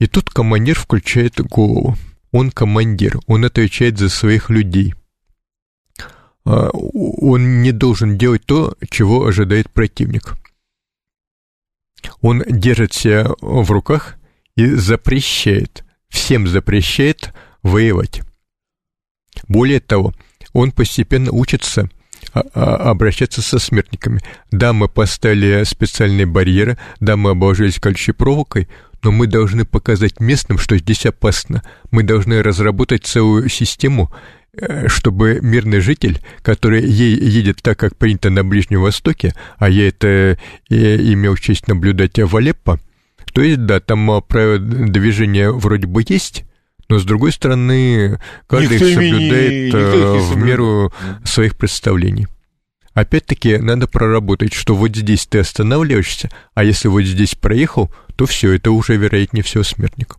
И тут командир включает голову. Он командир, он отвечает за своих людей. А, он не должен делать то, чего ожидает противник он держит себя в руках и запрещает, всем запрещает воевать. Более того, он постепенно учится а, а, обращаться со смертниками. Да, мы поставили специальные барьеры, да, мы обложились колючей проволокой, но мы должны показать местным, что здесь опасно. Мы должны разработать целую систему, чтобы мирный житель, который ей едет так, как принято на Ближнем Востоке, а я это э, имел честь наблюдать в Алеппо, то есть, да, там а, правила движения вроде бы есть, но, с другой стороны, каждый их соблюдает никто э, в меру своих представлений. Опять-таки, надо проработать, что вот здесь ты останавливаешься, а если вот здесь проехал, то все, это уже, вероятнее всего, смертник.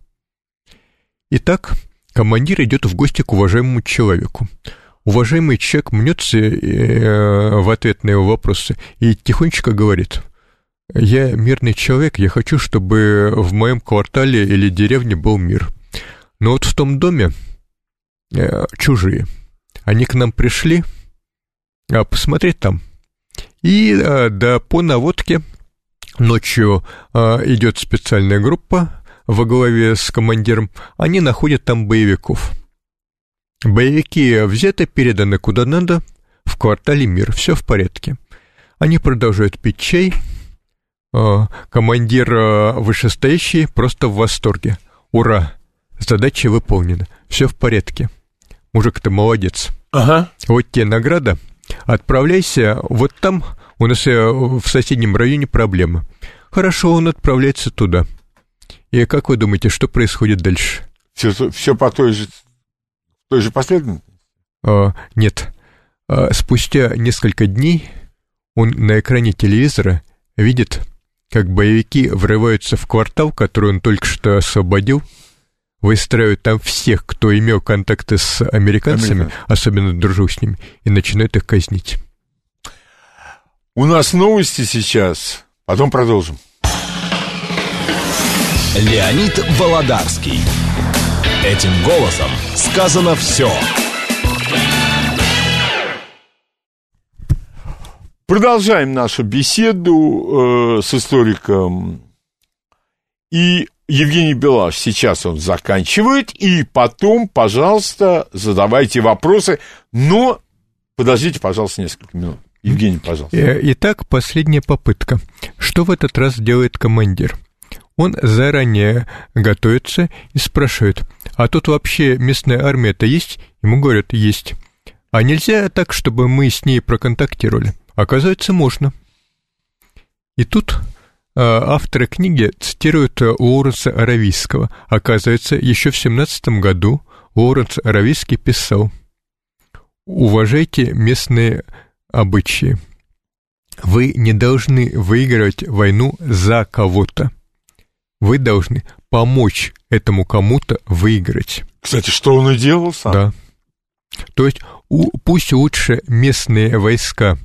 Итак, командир идет в гости к уважаемому человеку. Уважаемый человек мнется э, в ответ на его вопросы и тихонечко говорит, я мирный человек, я хочу, чтобы в моем квартале или деревне был мир. Но вот в том доме э, чужие. Они к нам пришли а, посмотреть там. И да, по наводке ночью идет специальная группа, во главе с командиром, они находят там боевиков. Боевики взяты, переданы куда надо, в квартале мир, все в порядке. Они продолжают пить чай, командир вышестоящий просто в восторге. Ура! Задача выполнена. Все в порядке. Мужик, ты молодец. Ага. Вот тебе награда. Отправляйся вот там, у нас в соседнем районе проблема. Хорошо, он отправляется туда. И как вы думаете, что происходит дальше? Все, все по той же, той же последовательности? А, нет. А, спустя несколько дней он на экране телевизора видит, как боевики врываются в квартал, который он только что освободил, выстраивают там всех, кто имел контакты с американцами, Американ. особенно дружил с ними, и начинают их казнить. У нас новости сейчас, потом продолжим. Леонид Володарский. Этим голосом сказано все. Продолжаем нашу беседу э, с историком. И Евгений Белаш, сейчас он заканчивает, и потом, пожалуйста, задавайте вопросы, но подождите, пожалуйста, несколько минут. Евгений, пожалуйста. Э, итак, последняя попытка. Что в этот раз делает командир? Он заранее готовится и спрашивает, а тут вообще местная армия-то есть? Ему говорят, есть. А нельзя так, чтобы мы с ней проконтактировали? Оказывается, можно. И тут э, авторы книги цитируют Лоуренса Аравийского. Оказывается, еще в 17 году Лоуренс Аравийский писал «Уважайте местные обычаи. Вы не должны выигрывать войну за кого-то вы должны помочь этому кому-то выиграть. Кстати, что он и делал сам. Да. То есть у, пусть лучше местные войска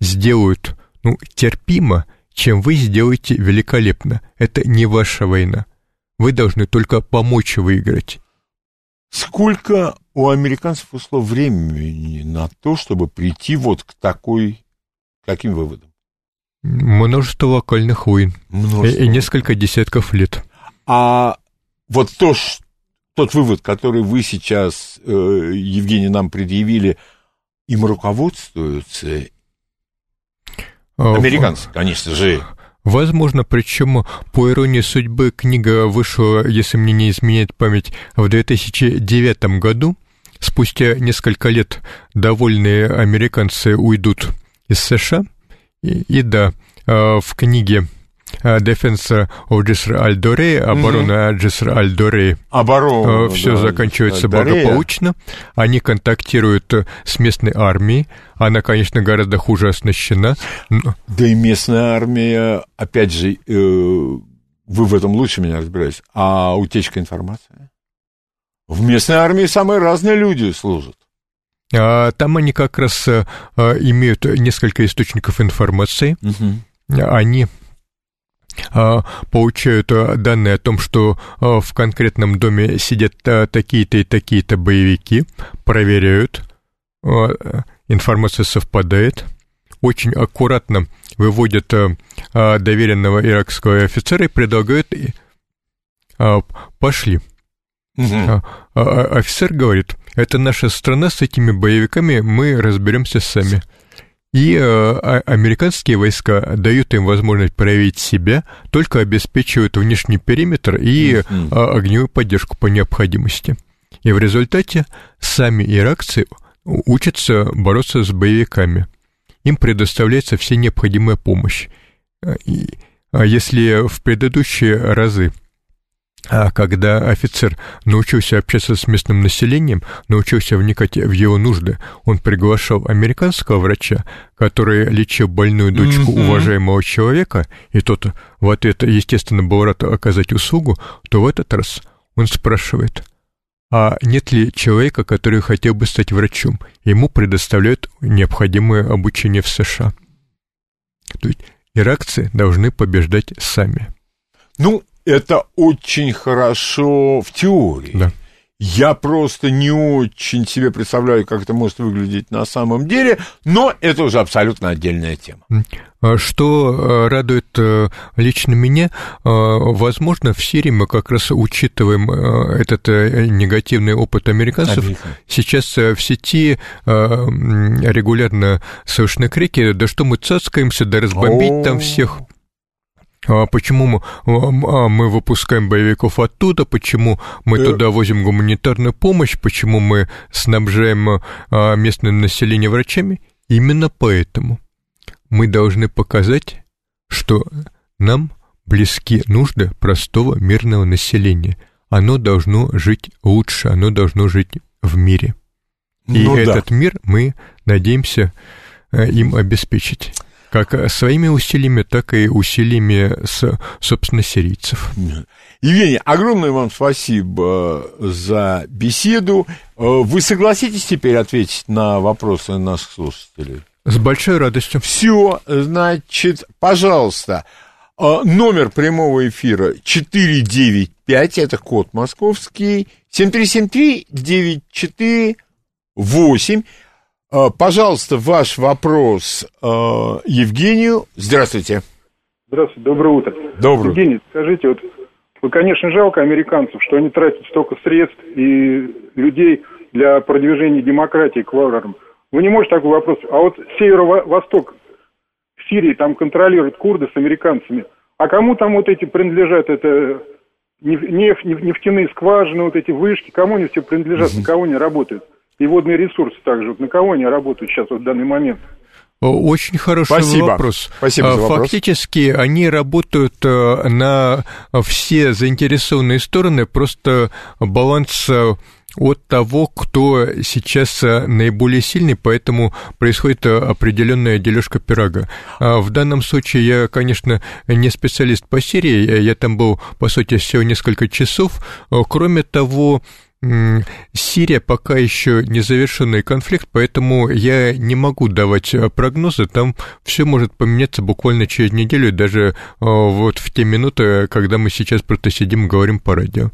сделают ну, терпимо, чем вы сделаете великолепно. Это не ваша война. Вы должны только помочь выиграть. Сколько у американцев ушло времени на то, чтобы прийти вот к такой, каким выводам? Множество локальных войн. Множество. И, и несколько десятков лет. А вот то, тот вывод, который вы сейчас, э, Евгений, нам предъявили, им руководствуются а, американцы, конечно же. Возможно, причем, по иронии судьбы, книга вышла, если мне не изменяет память, в 2009 году. Спустя несколько лет довольные американцы уйдут из США – и, и да, э, в книге э, Defense of Джиср Аль-Доре, оборона. Джиср Аль-Доре. Оборона. Э, Все да, заканчивается благополучно. Они контактируют с местной армией. Она, конечно, гораздо хуже оснащена. Да и местная армия, опять же, э, вы в этом лучше меня разбираетесь, а утечка информации? В местной армии самые разные люди служат. А, там они как раз э, э, имеют несколько источников информации. Угу. Они а, получают э, данные о том, что в конкретном доме сидят такие-то и такие-то боевики, проверяют, информация совпадает, очень аккуратно выводят доверенного иракского офицера и предлагают «пошли». Угу. Офицер говорит, это наша страна с этими боевиками, мы разберемся сами. И э, а, американские войска дают им возможность проявить себя, только обеспечивают внешний периметр и э, огневую поддержку по необходимости. И в результате сами иракцы учатся бороться с боевиками. Им предоставляется вся необходимая помощь. И, а если в предыдущие разы а когда офицер научился общаться с местным населением, научился вникать в его нужды, он приглашал американского врача, который лечил больную дочку mm-hmm. уважаемого человека, и тот в ответ, естественно, был рад оказать услугу, то в этот раз он спрашивает, а нет ли человека, который хотел бы стать врачом? Ему предоставляют необходимое обучение в США. То есть иракцы должны побеждать сами. Ну, это очень хорошо в теории. Да. Я просто не очень себе представляю, как это может выглядеть на самом деле, но это уже абсолютно отдельная тема. А что э, радует э, лично меня, э, возможно, в Сирии мы как раз учитываем этот негативный опыт американцев. Обязательно. Сейчас в сети регулярно слышны крики, да что мы цацкаемся, да разбомбить О-о-о. там всех. А почему мы, а, мы выпускаем боевиков оттуда, почему мы э. туда возим гуманитарную помощь, почему мы снабжаем а, местное население врачами. Именно поэтому мы должны показать, что нам близки нужды простого мирного населения. Оно должно жить лучше, оно должно жить в мире. И ну, этот да. мир мы надеемся э, им обеспечить как э, своими усилиями, так и усилиями, с, собственно, сирийцев. Евгений, огромное вам спасибо за беседу. Э, вы согласитесь теперь ответить на вопросы наших слушателей? С большой радостью. Все, значит, пожалуйста, э, номер прямого эфира 495, это код московский, 7373-94-8. Э, пожалуйста, ваш вопрос э, Евгению. Здравствуйте. Здравствуйте, доброе утро. Доброе. Евгений, скажите, вот, вы, конечно, жалко американцев, что они тратят столько средств и людей для продвижения демократии к варварам. Вы не можете такой вопрос. А вот северо-восток в Сирии там контролируют курды с американцами. А кому там вот эти принадлежат? Это нефть, нефтяные скважины, вот эти вышки, кому они все принадлежат, на кого они работают? И водные ресурсы также. Вот на кого они работают сейчас вот в данный момент? Очень хороший Спасибо. вопрос. Спасибо за вопрос. Фактически они работают э, на все заинтересованные стороны, просто баланс э, от того, кто сейчас э, наиболее сильный, поэтому происходит определенная дележка пирога. А в данном случае я, конечно, не специалист по Сирии, я там был, по сути, всего несколько часов. Кроме того, Сирия пока еще не завершенный конфликт, поэтому я не могу давать э, прогнозы. Там все может поменяться буквально через неделю, даже э, вот в те минуты, когда мы сейчас просто сидим и говорим по радио.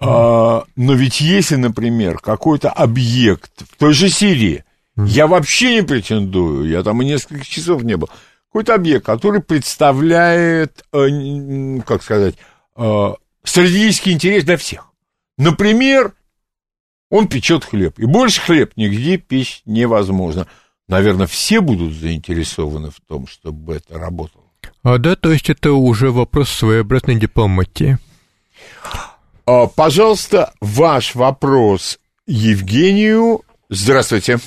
А, но ведь если, например, какой-то объект в той же Сирии, я вообще не претендую, я там и несколько часов не был, какой-то объект, который представляет, э, как сказать, стратегический интерес для всех. Например, он печет хлеб, и больше хлеб нигде печь невозможно. Наверное, все будут заинтересованы в том, чтобы это работало. А да, то есть это уже вопрос своеобразной дипломатии. А, пожалуйста, ваш вопрос Евгению. Здравствуйте.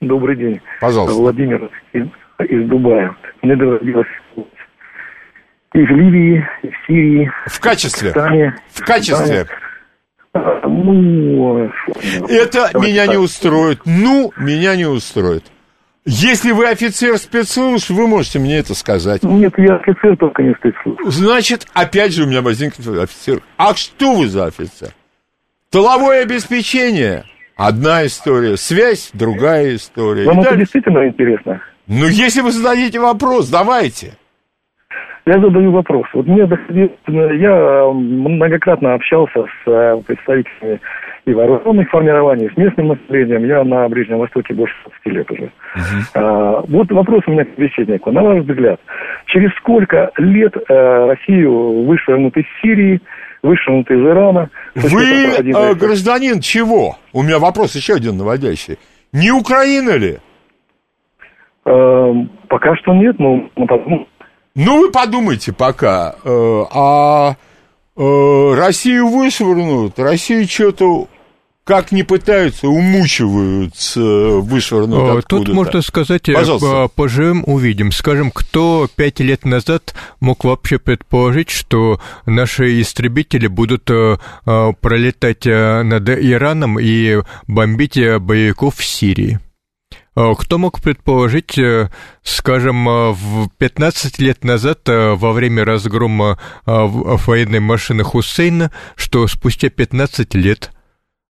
Добрый день. Пожалуйста. Владимир из, из Дубая. Мне доводилось и в Ливии, и в Сирии. В качестве? В, Пакистане, в качестве? В ну... Это меня не устроит. Ну, меня не устроит. Если вы офицер спецслужб, вы можете мне это сказать. Нет, я офицер, только не спецслужб. Значит, опять же у меня возникнет офицер. А что вы за офицер? Тыловое обеспечение – одна история, связь – другая история. Вам это действительно интересно? Ну, если вы зададите вопрос, давайте. Я задаю вопрос. Вот мне я многократно общался с э, представителями и вооруженных формирований, с местным населением. Я на Ближнем Востоке больше 20 лет уже. Uh-huh. А, вот вопрос у меня к священнику. На ваш взгляд, через сколько лет а, Россию вышвырнут из Сирии, вышвырнут из Ирана? Вы э, гражданин чего? У меня вопрос еще один наводящий. Не Украина ли? Э, пока что нет, но, но ну, вы подумайте пока. Э, а э, Россию вышвырнут, Россию что-то как не пытаются, умучиваются вышвырнуть Тут можно сказать, э, Пожалуйста. поживем, увидим. Скажем, кто пять лет назад мог вообще предположить, что наши истребители будут пролетать над Ираном и бомбить боевиков в Сирии? Э, кто мог предположить, э, скажем, э, в 15 лет назад, во время разгрома военной машины Хусейна, что спустя 15 лет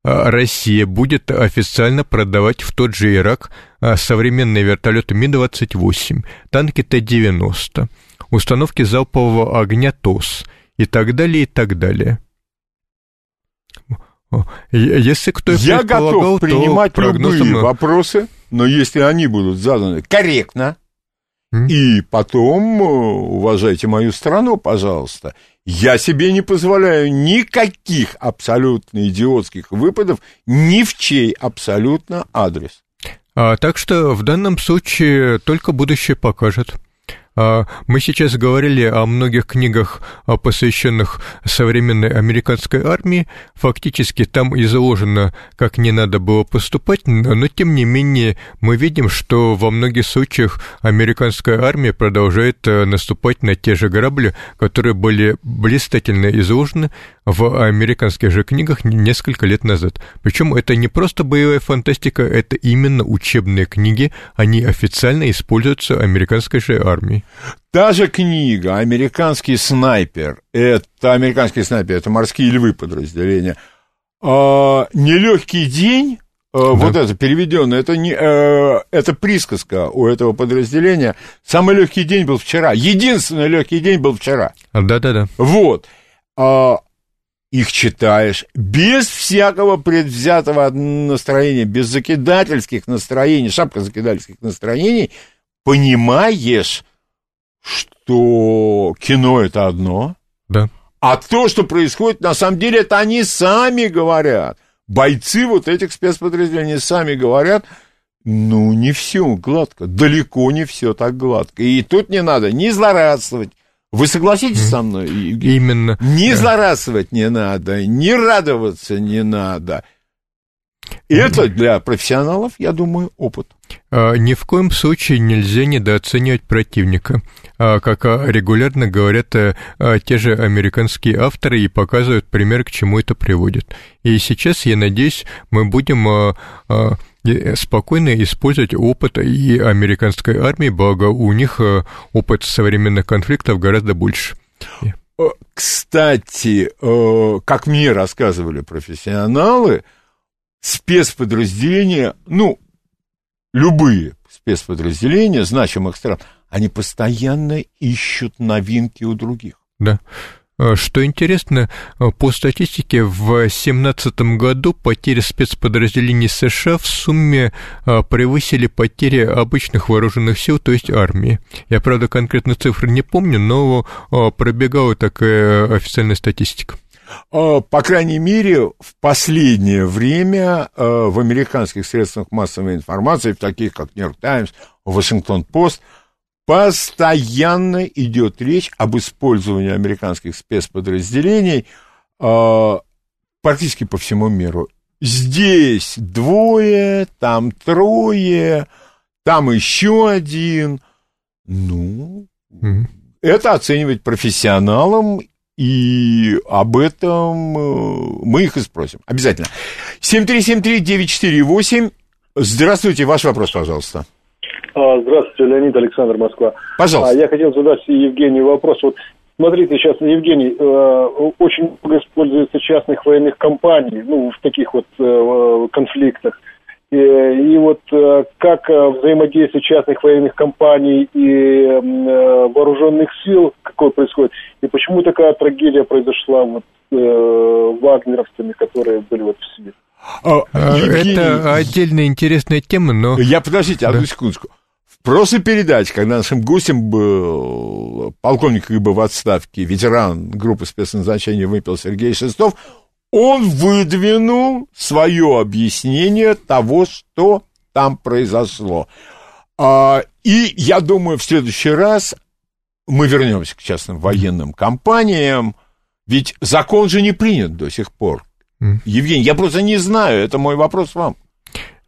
Россия будет официально продавать в тот же Ирак современные вертолеты Ми-28, танки Т-90, установки залпового огня ТОС и так далее, и так далее. Если кто Я готов принимать прогнозом... любые вопросы, но если они будут заданы корректно, mm. и потом э, уважайте мою страну, пожалуйста, я себе не позволяю никаких абсолютно идиотских выпадов ни в чей абсолютно адрес. А, так что в данном случае только будущее покажет. А, мы сейчас говорили о многих книгах, посвященных современной американской армии. Фактически там изложено, как не надо было поступать, но тем не менее мы видим, что во многих случаях американская армия продолжает э, наступать на те же грабли, которые были блистательно изложены в американских же книгах несколько лет назад. Причем это не просто боевая фантастика, это именно учебные книги, они официально используются американской же армией. Та же книга «Американский снайпер», это «Американский снайпер», это «Морские львы» подразделения, а, «Нелегкий день», а. Вот это переведенное, это, не, э, это присказка у этого подразделения. Самый легкий день был вчера. Единственный легкий день был вчера. Да-да-да. Вот. А, их читаешь без всякого предвзятого настроения, без закидательских настроений, шапка закидательских настроений, понимаешь, что кино это одно, да. а то, что происходит, на самом деле, это они сами говорят. Бойцы вот этих спецподразделений сами говорят, ну, не все гладко, далеко не все так гладко. И тут не надо ни злорадствовать, вы согласитесь со мной? Именно. Не злорадствовать не надо, не радоваться не надо. И это для профессионалов, я думаю, опыт. А, ни в коем случае нельзя недооценивать противника. А, как а, регулярно говорят те же американские авторы и показывают пример, к чему это приводит. И сейчас, я надеюсь, мы будем спокойно использовать опыт и американской армии, благо у них э, опыт современных конфликтов гораздо больше. Э, кстати, э, как мне рассказывали профессионалы, спецподразделения, ну, любые спецподразделения значимых стран, они постоянно ищут новинки у других. Да. А, что интересно, а, по статистике, в 2017 году потери спецподразделений США в сумме а, превысили потери обычных вооруженных сил, то есть армии. Я, правда, конкретно цифры не помню, но пробегала такая официальная статистика. По крайней мере, в последнее время в американских средствах массовой информации, в таких как Нью-Йорк Таймс, Вашингтон-Пост, постоянно идет речь об использовании американских спецподразделений э, практически по всему миру. Здесь двое, там трое, там еще один. Ну, mm-hmm. это оценивать профессионалам, и об этом э, мы их и спросим. Обязательно. 7373948. Здравствуйте, ваш вопрос, пожалуйста. А, здравствуйте, Леонид Александр Москва. Пожалуйста. А, я хотел задать Евгению вопрос. Вот смотрите, сейчас, Евгений, э, очень много используется частных военных компаний, ну, в таких вот э, конфликтах. И, и вот э, как взаимодействие частных военных компаний и вооруженных сил, какое происходит, и почему такая трагедия произошла вот э, вагнеровцами, которые были вот в Сибири? А, Это отдельная интересная тема, но... Я, подождите, одну да. секундочку прошлой передаче, когда нашим гостем был полковник ИБ в отставке, ветеран группы спецназначения «Выпил» Сергей Шестов, он выдвинул свое объяснение того, что там произошло. А, и я думаю, в следующий раз мы вернемся к частным военным компаниям, ведь закон же не принят до сих пор. Евгений, я просто не знаю, это мой вопрос вам.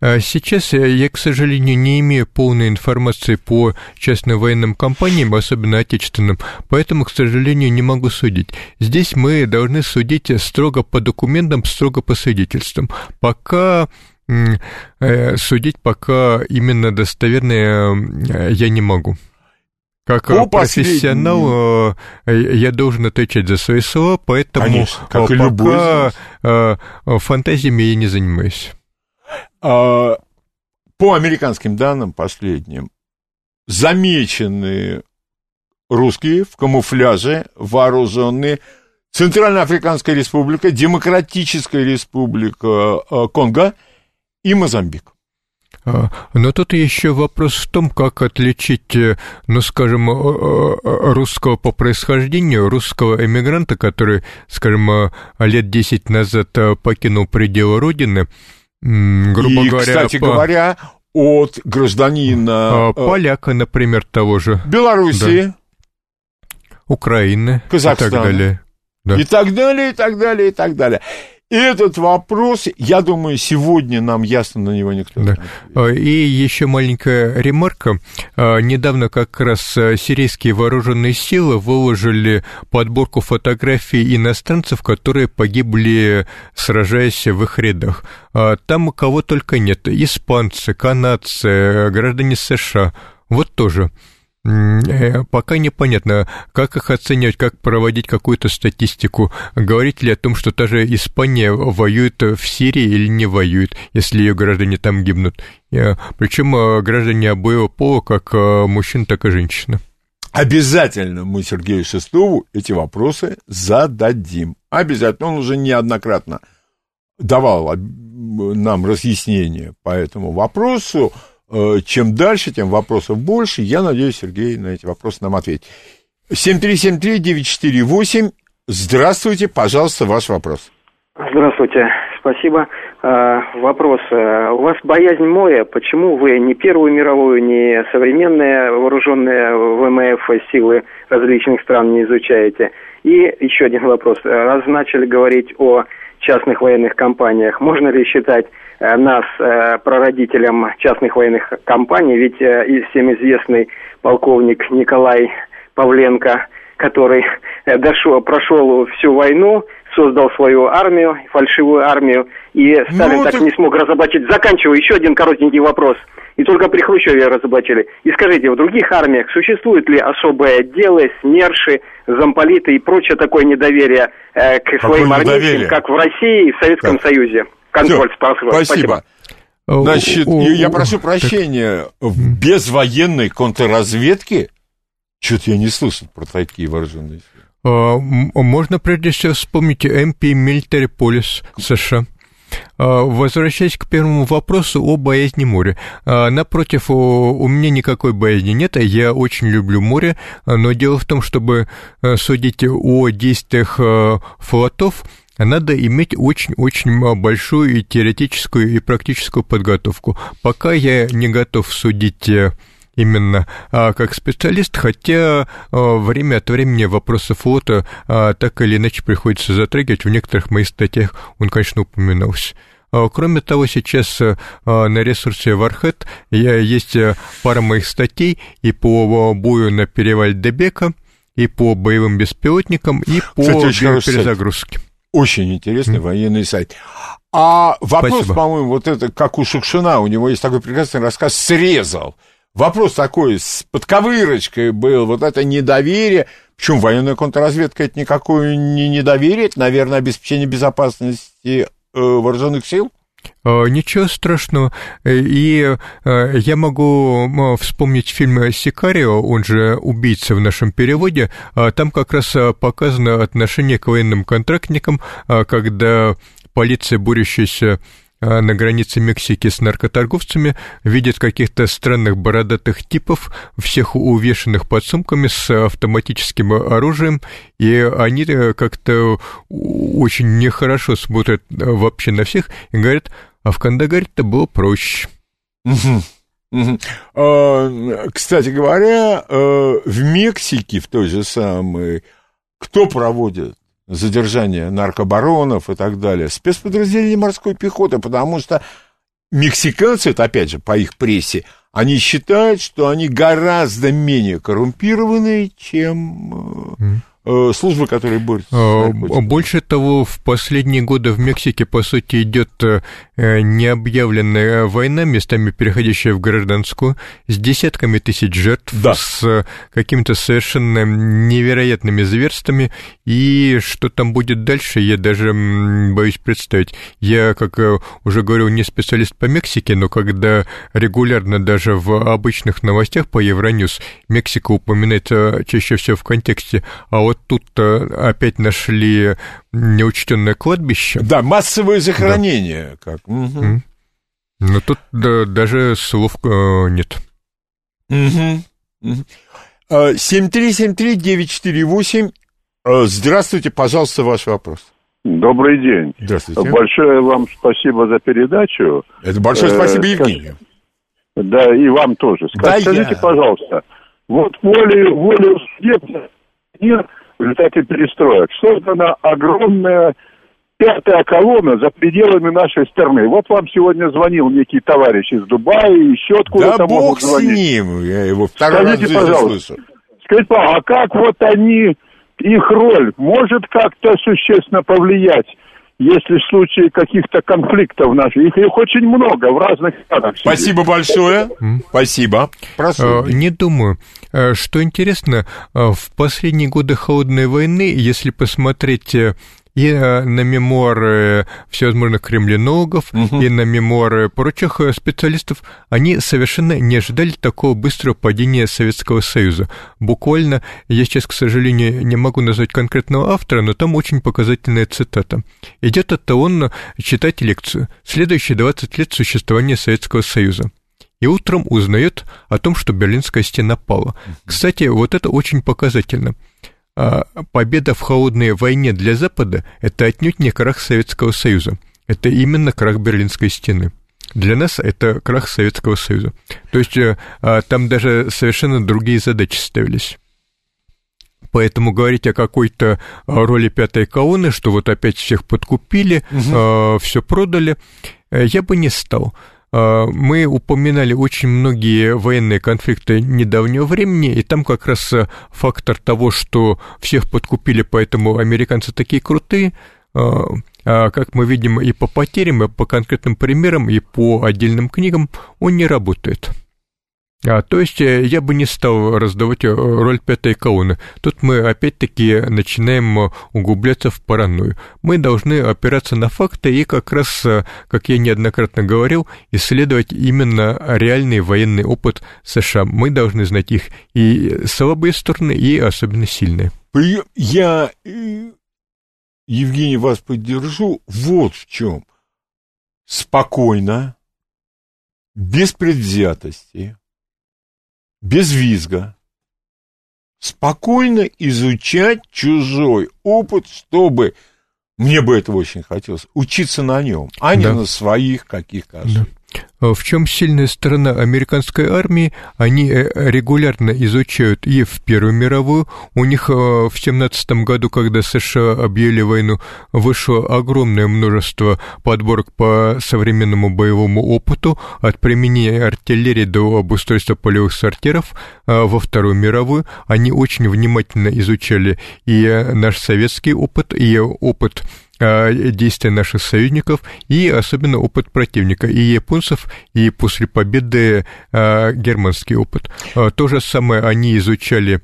А сейчас я, к сожалению, не имею полной информации по частным военным компаниям, особенно отечественным, поэтому, к сожалению, не могу судить. Здесь мы должны судить строго по документам, строго по свидетельствам. Пока э, судить пока именно достоверно э, я не могу. Как по профессионал последнему... я должен отвечать за свои слова, поэтому Конечно, как пока и любой фантазиями я не занимаюсь. А, по американским данным последним, замечены русские в камуфляже, вооруженные, Центральноафриканская республика, Демократическая республика а, Конго и Мозамбик. А, но тут еще вопрос в том, как отличить, э, ну, скажем, русского по происхождению, русского эмигранта, который, скажем, лет 10 назад покинул пределы Родины, грубо и, говоря, кстати по... говоря, от гражданина... А, поляка, например, того же. Белоруссии. Да. Украины. Казахстана. И так далее. Да. И так далее, и так далее, и так далее. И этот вопрос, я думаю, сегодня нам ясно на него никто да. не И еще маленькая ремарка. А, недавно как раз а, сирийские вооруженные силы выложили подборку фотографий иностранцев, которые погибли, сражаясь в их рядах. А, там кого только нет. Испанцы, канадцы, граждане США. Вот тоже. Э, пока непонятно, как их оценивать, как проводить какую-то статистику. Говорить ли о том, что та же Испания воюет в Сирии или не воюет, если ее граждане там гибнут. Э, Причем э, граждане обоего пола, как мужчин, так и женщины. Обязательно мы Сергею Шестову эти вопросы зададим. Обязательно. Он уже неоднократно давал нам разъяснение по этому вопросу. Э, чем дальше, тем вопросов больше. Я надеюсь, Сергей на эти вопросы нам ответит. 7373948. Здравствуйте, пожалуйста, ваш вопрос. Здравствуйте, спасибо. А, вопрос. Э, у вас боязнь моря. Почему вы ни Первую мировую, ни современные вооруженные ВМФ силы различных стран не изучаете? И еще один вопрос. Раз начали говорить о частных военных компаниях, можно ли считать Э, нас э, прародителем частных военных компаний, ведь э, всем известный полковник Николай Павленко, который дошел, прошел всю войну, создал свою армию, фальшивую армию, и Сталин ну, так ты... не смог разоблачить. Заканчиваю, еще один коротенький вопрос. И только при Хрущеве разоблачили. И скажите, в других армиях существует ли особое дело, СМЕРШи, замполиты и прочее такое недоверие э, к Какое своим армейским, как в России и в Советском так. Союзе? Контроль, спасибо. Спасибо. Значит, я прошу прощения, без военной контрразведки, что-то я не слышал про такие вооруженные силы. А, можно прежде всего вспомнить MP Military Police США. А, возвращаясь к первому вопросу о боязни моря. А, напротив, у меня никакой боязни нет, я очень люблю море, но дело в том, чтобы судить о действиях флотов, надо иметь очень-очень большую и теоретическую, и практическую подготовку. Пока я не готов судить э, именно а, как специалист, хотя а, время от времени вопросы флота а, так или иначе приходится затрагивать. В некоторых моих статьях он, конечно, упоминался. А, кроме того, сейчас на ресурсе Warhead есть э, пара моих статей и по бою на перевале Дебека, и по боевым беспилотникам, и по Кстати, перезагрузке. Очень интересный mm. военный сайт. А вопрос, по-моему, вот это, как у Шукшина, у него есть такой прекрасный рассказ «Срезал». Вопрос такой с подковырочкой был, вот это недоверие. Причем военная контрразведка это никакое не недоверие, это, наверное, обеспечение безопасности э, вооруженных сил. Э, ничего страшного. И э, я могу вспомнить фильм «Сикарио», он же «Убийца» в нашем переводе. Там как раз показано отношение к военным контрактникам, когда полиция, борющаяся на границе Мексики с наркоторговцами, видят каких-то странных бородатых типов, всех увешанных под сумками с автоматическим оружием, и они э, как-то очень нехорошо смотрят э, вообще на всех и говорят, а в Кандагаре-то было проще. А, кстати говоря, э, в Мексике, в той же самой, кто проводит задержание наркобаронов и так далее, спецподразделения морской пехоты, потому что мексиканцы, это опять же по их прессе, они считают, что они гораздо менее коррумпированные, чем Э, службы, которые борются а, Больше того, в последние годы в Мексике, по сути, идет э, необъявленная война, местами переходящая в гражданскую, с десятками тысяч жертв, да. с какими-то совершенно невероятными зверствами, и что там будет дальше, я даже боюсь представить. Я, как э, уже говорил, не специалист по Мексике, но когда регулярно даже в обычных новостях по Евроньюз Мексика упоминается чаще всего в контексте, а вот вот тут опять нашли неучтенное кладбище. Да, массовое захоронение. Да. Как. Угу. Ну, тут да, даже слов э, нет. Угу. Угу. 7373948. Э, здравствуйте, пожалуйста, ваш вопрос. Добрый день. Здравствуйте. Большое вам спасибо за передачу. Это большое спасибо Евгению. Да, и вам тоже. Да Скажите, я. пожалуйста, вот волей, волей судебных мир в результате перестроек создана огромная пятая колонна за пределами нашей страны. Вот вам сегодня звонил некий товарищ из Дубая, еще откуда-то Да бог с звонить. ним, я его второй раз Скажите, жизни пожалуйста, слышу. Скажите, а как вот они, их роль может как-то существенно повлиять, если в случае каких-то конфликтов наших, их, их очень много в разных странах. Спасибо большое. Спасибо. Прошу. Э, Не думаю. Э, Что интересно, э, в последние годы холодной войны, если посмотреть э, и на мемуары всевозможных кремлинологов, и на мемуары прочих специалистов, они совершенно не ожидали такого быстрого падения Советского Союза. Буквально, я сейчас, к сожалению, не могу назвать конкретного автора, но там очень показательная цитата. Идет это он читать лекцию. Следующие 20 лет существования Советского Союза и утром узнает о том, что Берлинская стена пала. Кстати, вот это очень показательно. А, Победа в холодной войне для Запада – это отнюдь не крах Советского Союза. Это именно крах Берлинской стены. Для нас это крах Советского Союза. То есть э, а, там даже совершенно другие задачи ставились. Поэтому говорить о какой-то а, роли пятой колонны, что вот опять всех подкупили, все продали, э, я бы не стал. А, Мы упоминали очень многие военные конфликты недавнего времени, и там как раз э, фактор того, что всех подкупили, поэтому американцы такие крутые, а, а как мы видим и по потерям, и по конкретным примерам, и по отдельным книгам, он не работает. А, то есть э, я бы не стал раздавать э, роль пятой колонны. Тут мы опять-таки начинаем э, углубляться в паранойю. Мы должны опираться на факты и как раз, как я неоднократно говорил, исследовать именно реальный военный опыт США. Мы должны знать их и слабые стороны, и особенно сильные. Я, Евгений, вас поддержу вот в чем. Спокойно, без предвзятости, без визга, спокойно изучать чужой опыт, чтобы, мне бы этого очень хотелось, учиться на нем, а не Да. на своих каких-то ошибках. А В чем сильная сторона американской армии? Они э, регулярно изучают и в Первую мировую. У них э, в 17 году, когда США объявили войну, вышло огромное множество подборок по современному боевому опыту, от применения артиллерии до обустройства полевых сортиров во Вторую мировую. Они очень внимательно изучали и э, наш советский опыт, и опыт действия наших союзников и особенно опыт противника, и японцев, и после победы а, германский опыт. А, То же самое они изучали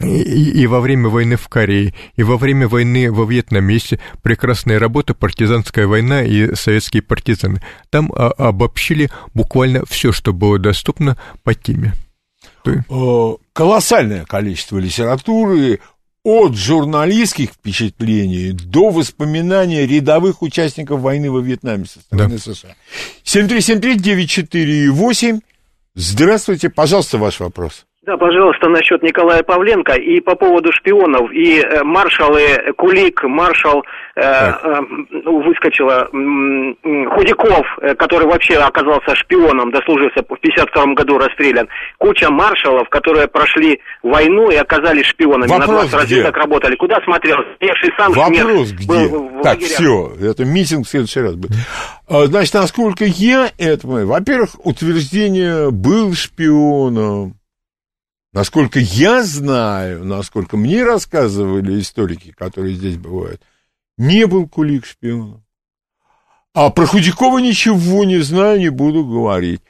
и, и во время войны в Корее, и во время войны во Вьетнаме есть прекрасная работа «Партизанская война» и «Советские партизаны». Там а, обобщили буквально все, что было доступно по теме. э, колоссальное количество литературы от журналистских впечатлений до воспоминаний рядовых участников войны во Вьетнаме со стороны США. 7373948. Здравствуйте, пожалуйста, ваш вопрос. Да, пожалуйста, насчет Николая Павленко и по поводу шпионов. И э, маршалы Кулик, маршал э, э, ну, выскочила м, Худяков, э, который вообще оказался шпионом, дослужился в 52 году расстрелян. Куча маршалов, которые прошли войну и оказались шпионами. Вопрос На где? разведок работали. Куда смотрел? Пеший сам Вопрос смерть где? был в- так, лагерях. все, это митинг в следующий раз будет. А, Значит, насколько я это во-первых, утверждение был шпионом. Насколько я знаю, насколько мне рассказывали историки, которые здесь бывают, не был Кулик шпионом. А про Худякова ничего не знаю, не буду говорить.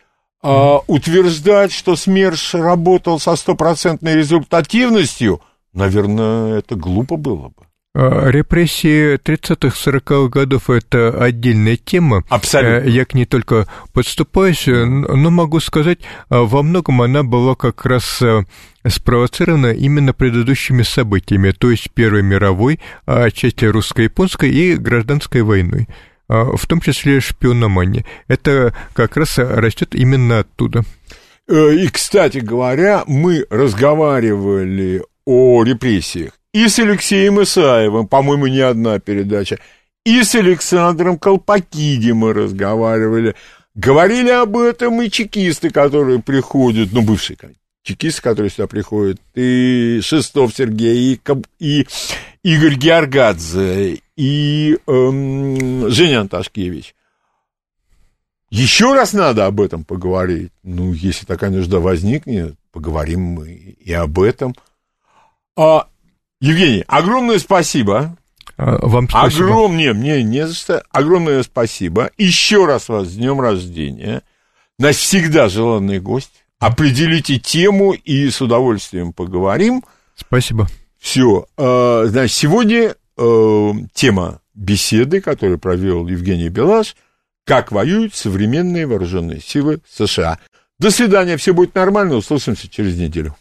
А утверждать, что СМЕРШ работал со стопроцентной результативностью, наверное, это глупо было бы. А, Репрессии 30-40-х годов – это отдельная тема. Абсолютно. Э, Я к ней только подступаюсь, э, но могу сказать, во многом она была как раз э, спровоцирована именно предыдущими событиями, то есть Первой мировой, а отчасти русско-японской и гражданской войной в том числе шпиономания. Это как раз растет именно оттуда. Э, И, кстати говоря, мы разговаривали о репрессиях и с Алексеем Исаевым, по-моему, не одна передача, и с Александром Колпакиди мы разговаривали. Говорили об этом и чекисты, которые приходят, ну, бывшие чекисты, которые сюда приходят, и Шестов Сергей, и, и Игорь Георгадзе, и эм, Женя Анташкевич. Еще раз надо об этом поговорить. Ну, если такая нужда возникнет, поговорим мы и об этом. А, Евгений, огромное спасибо. А, вам спасибо. Огромное, мне не за что. Огромное спасибо. Еще раз вас с днем рождения. Нас всегда желанный гость. Определите тему и с удовольствием поговорим. Спасибо. Все. А, значит, сегодня э, тема беседы, которую провел Евгений Белаш, как воюют современные вооруженные силы США. До свидания, все будет нормально, услышимся через неделю.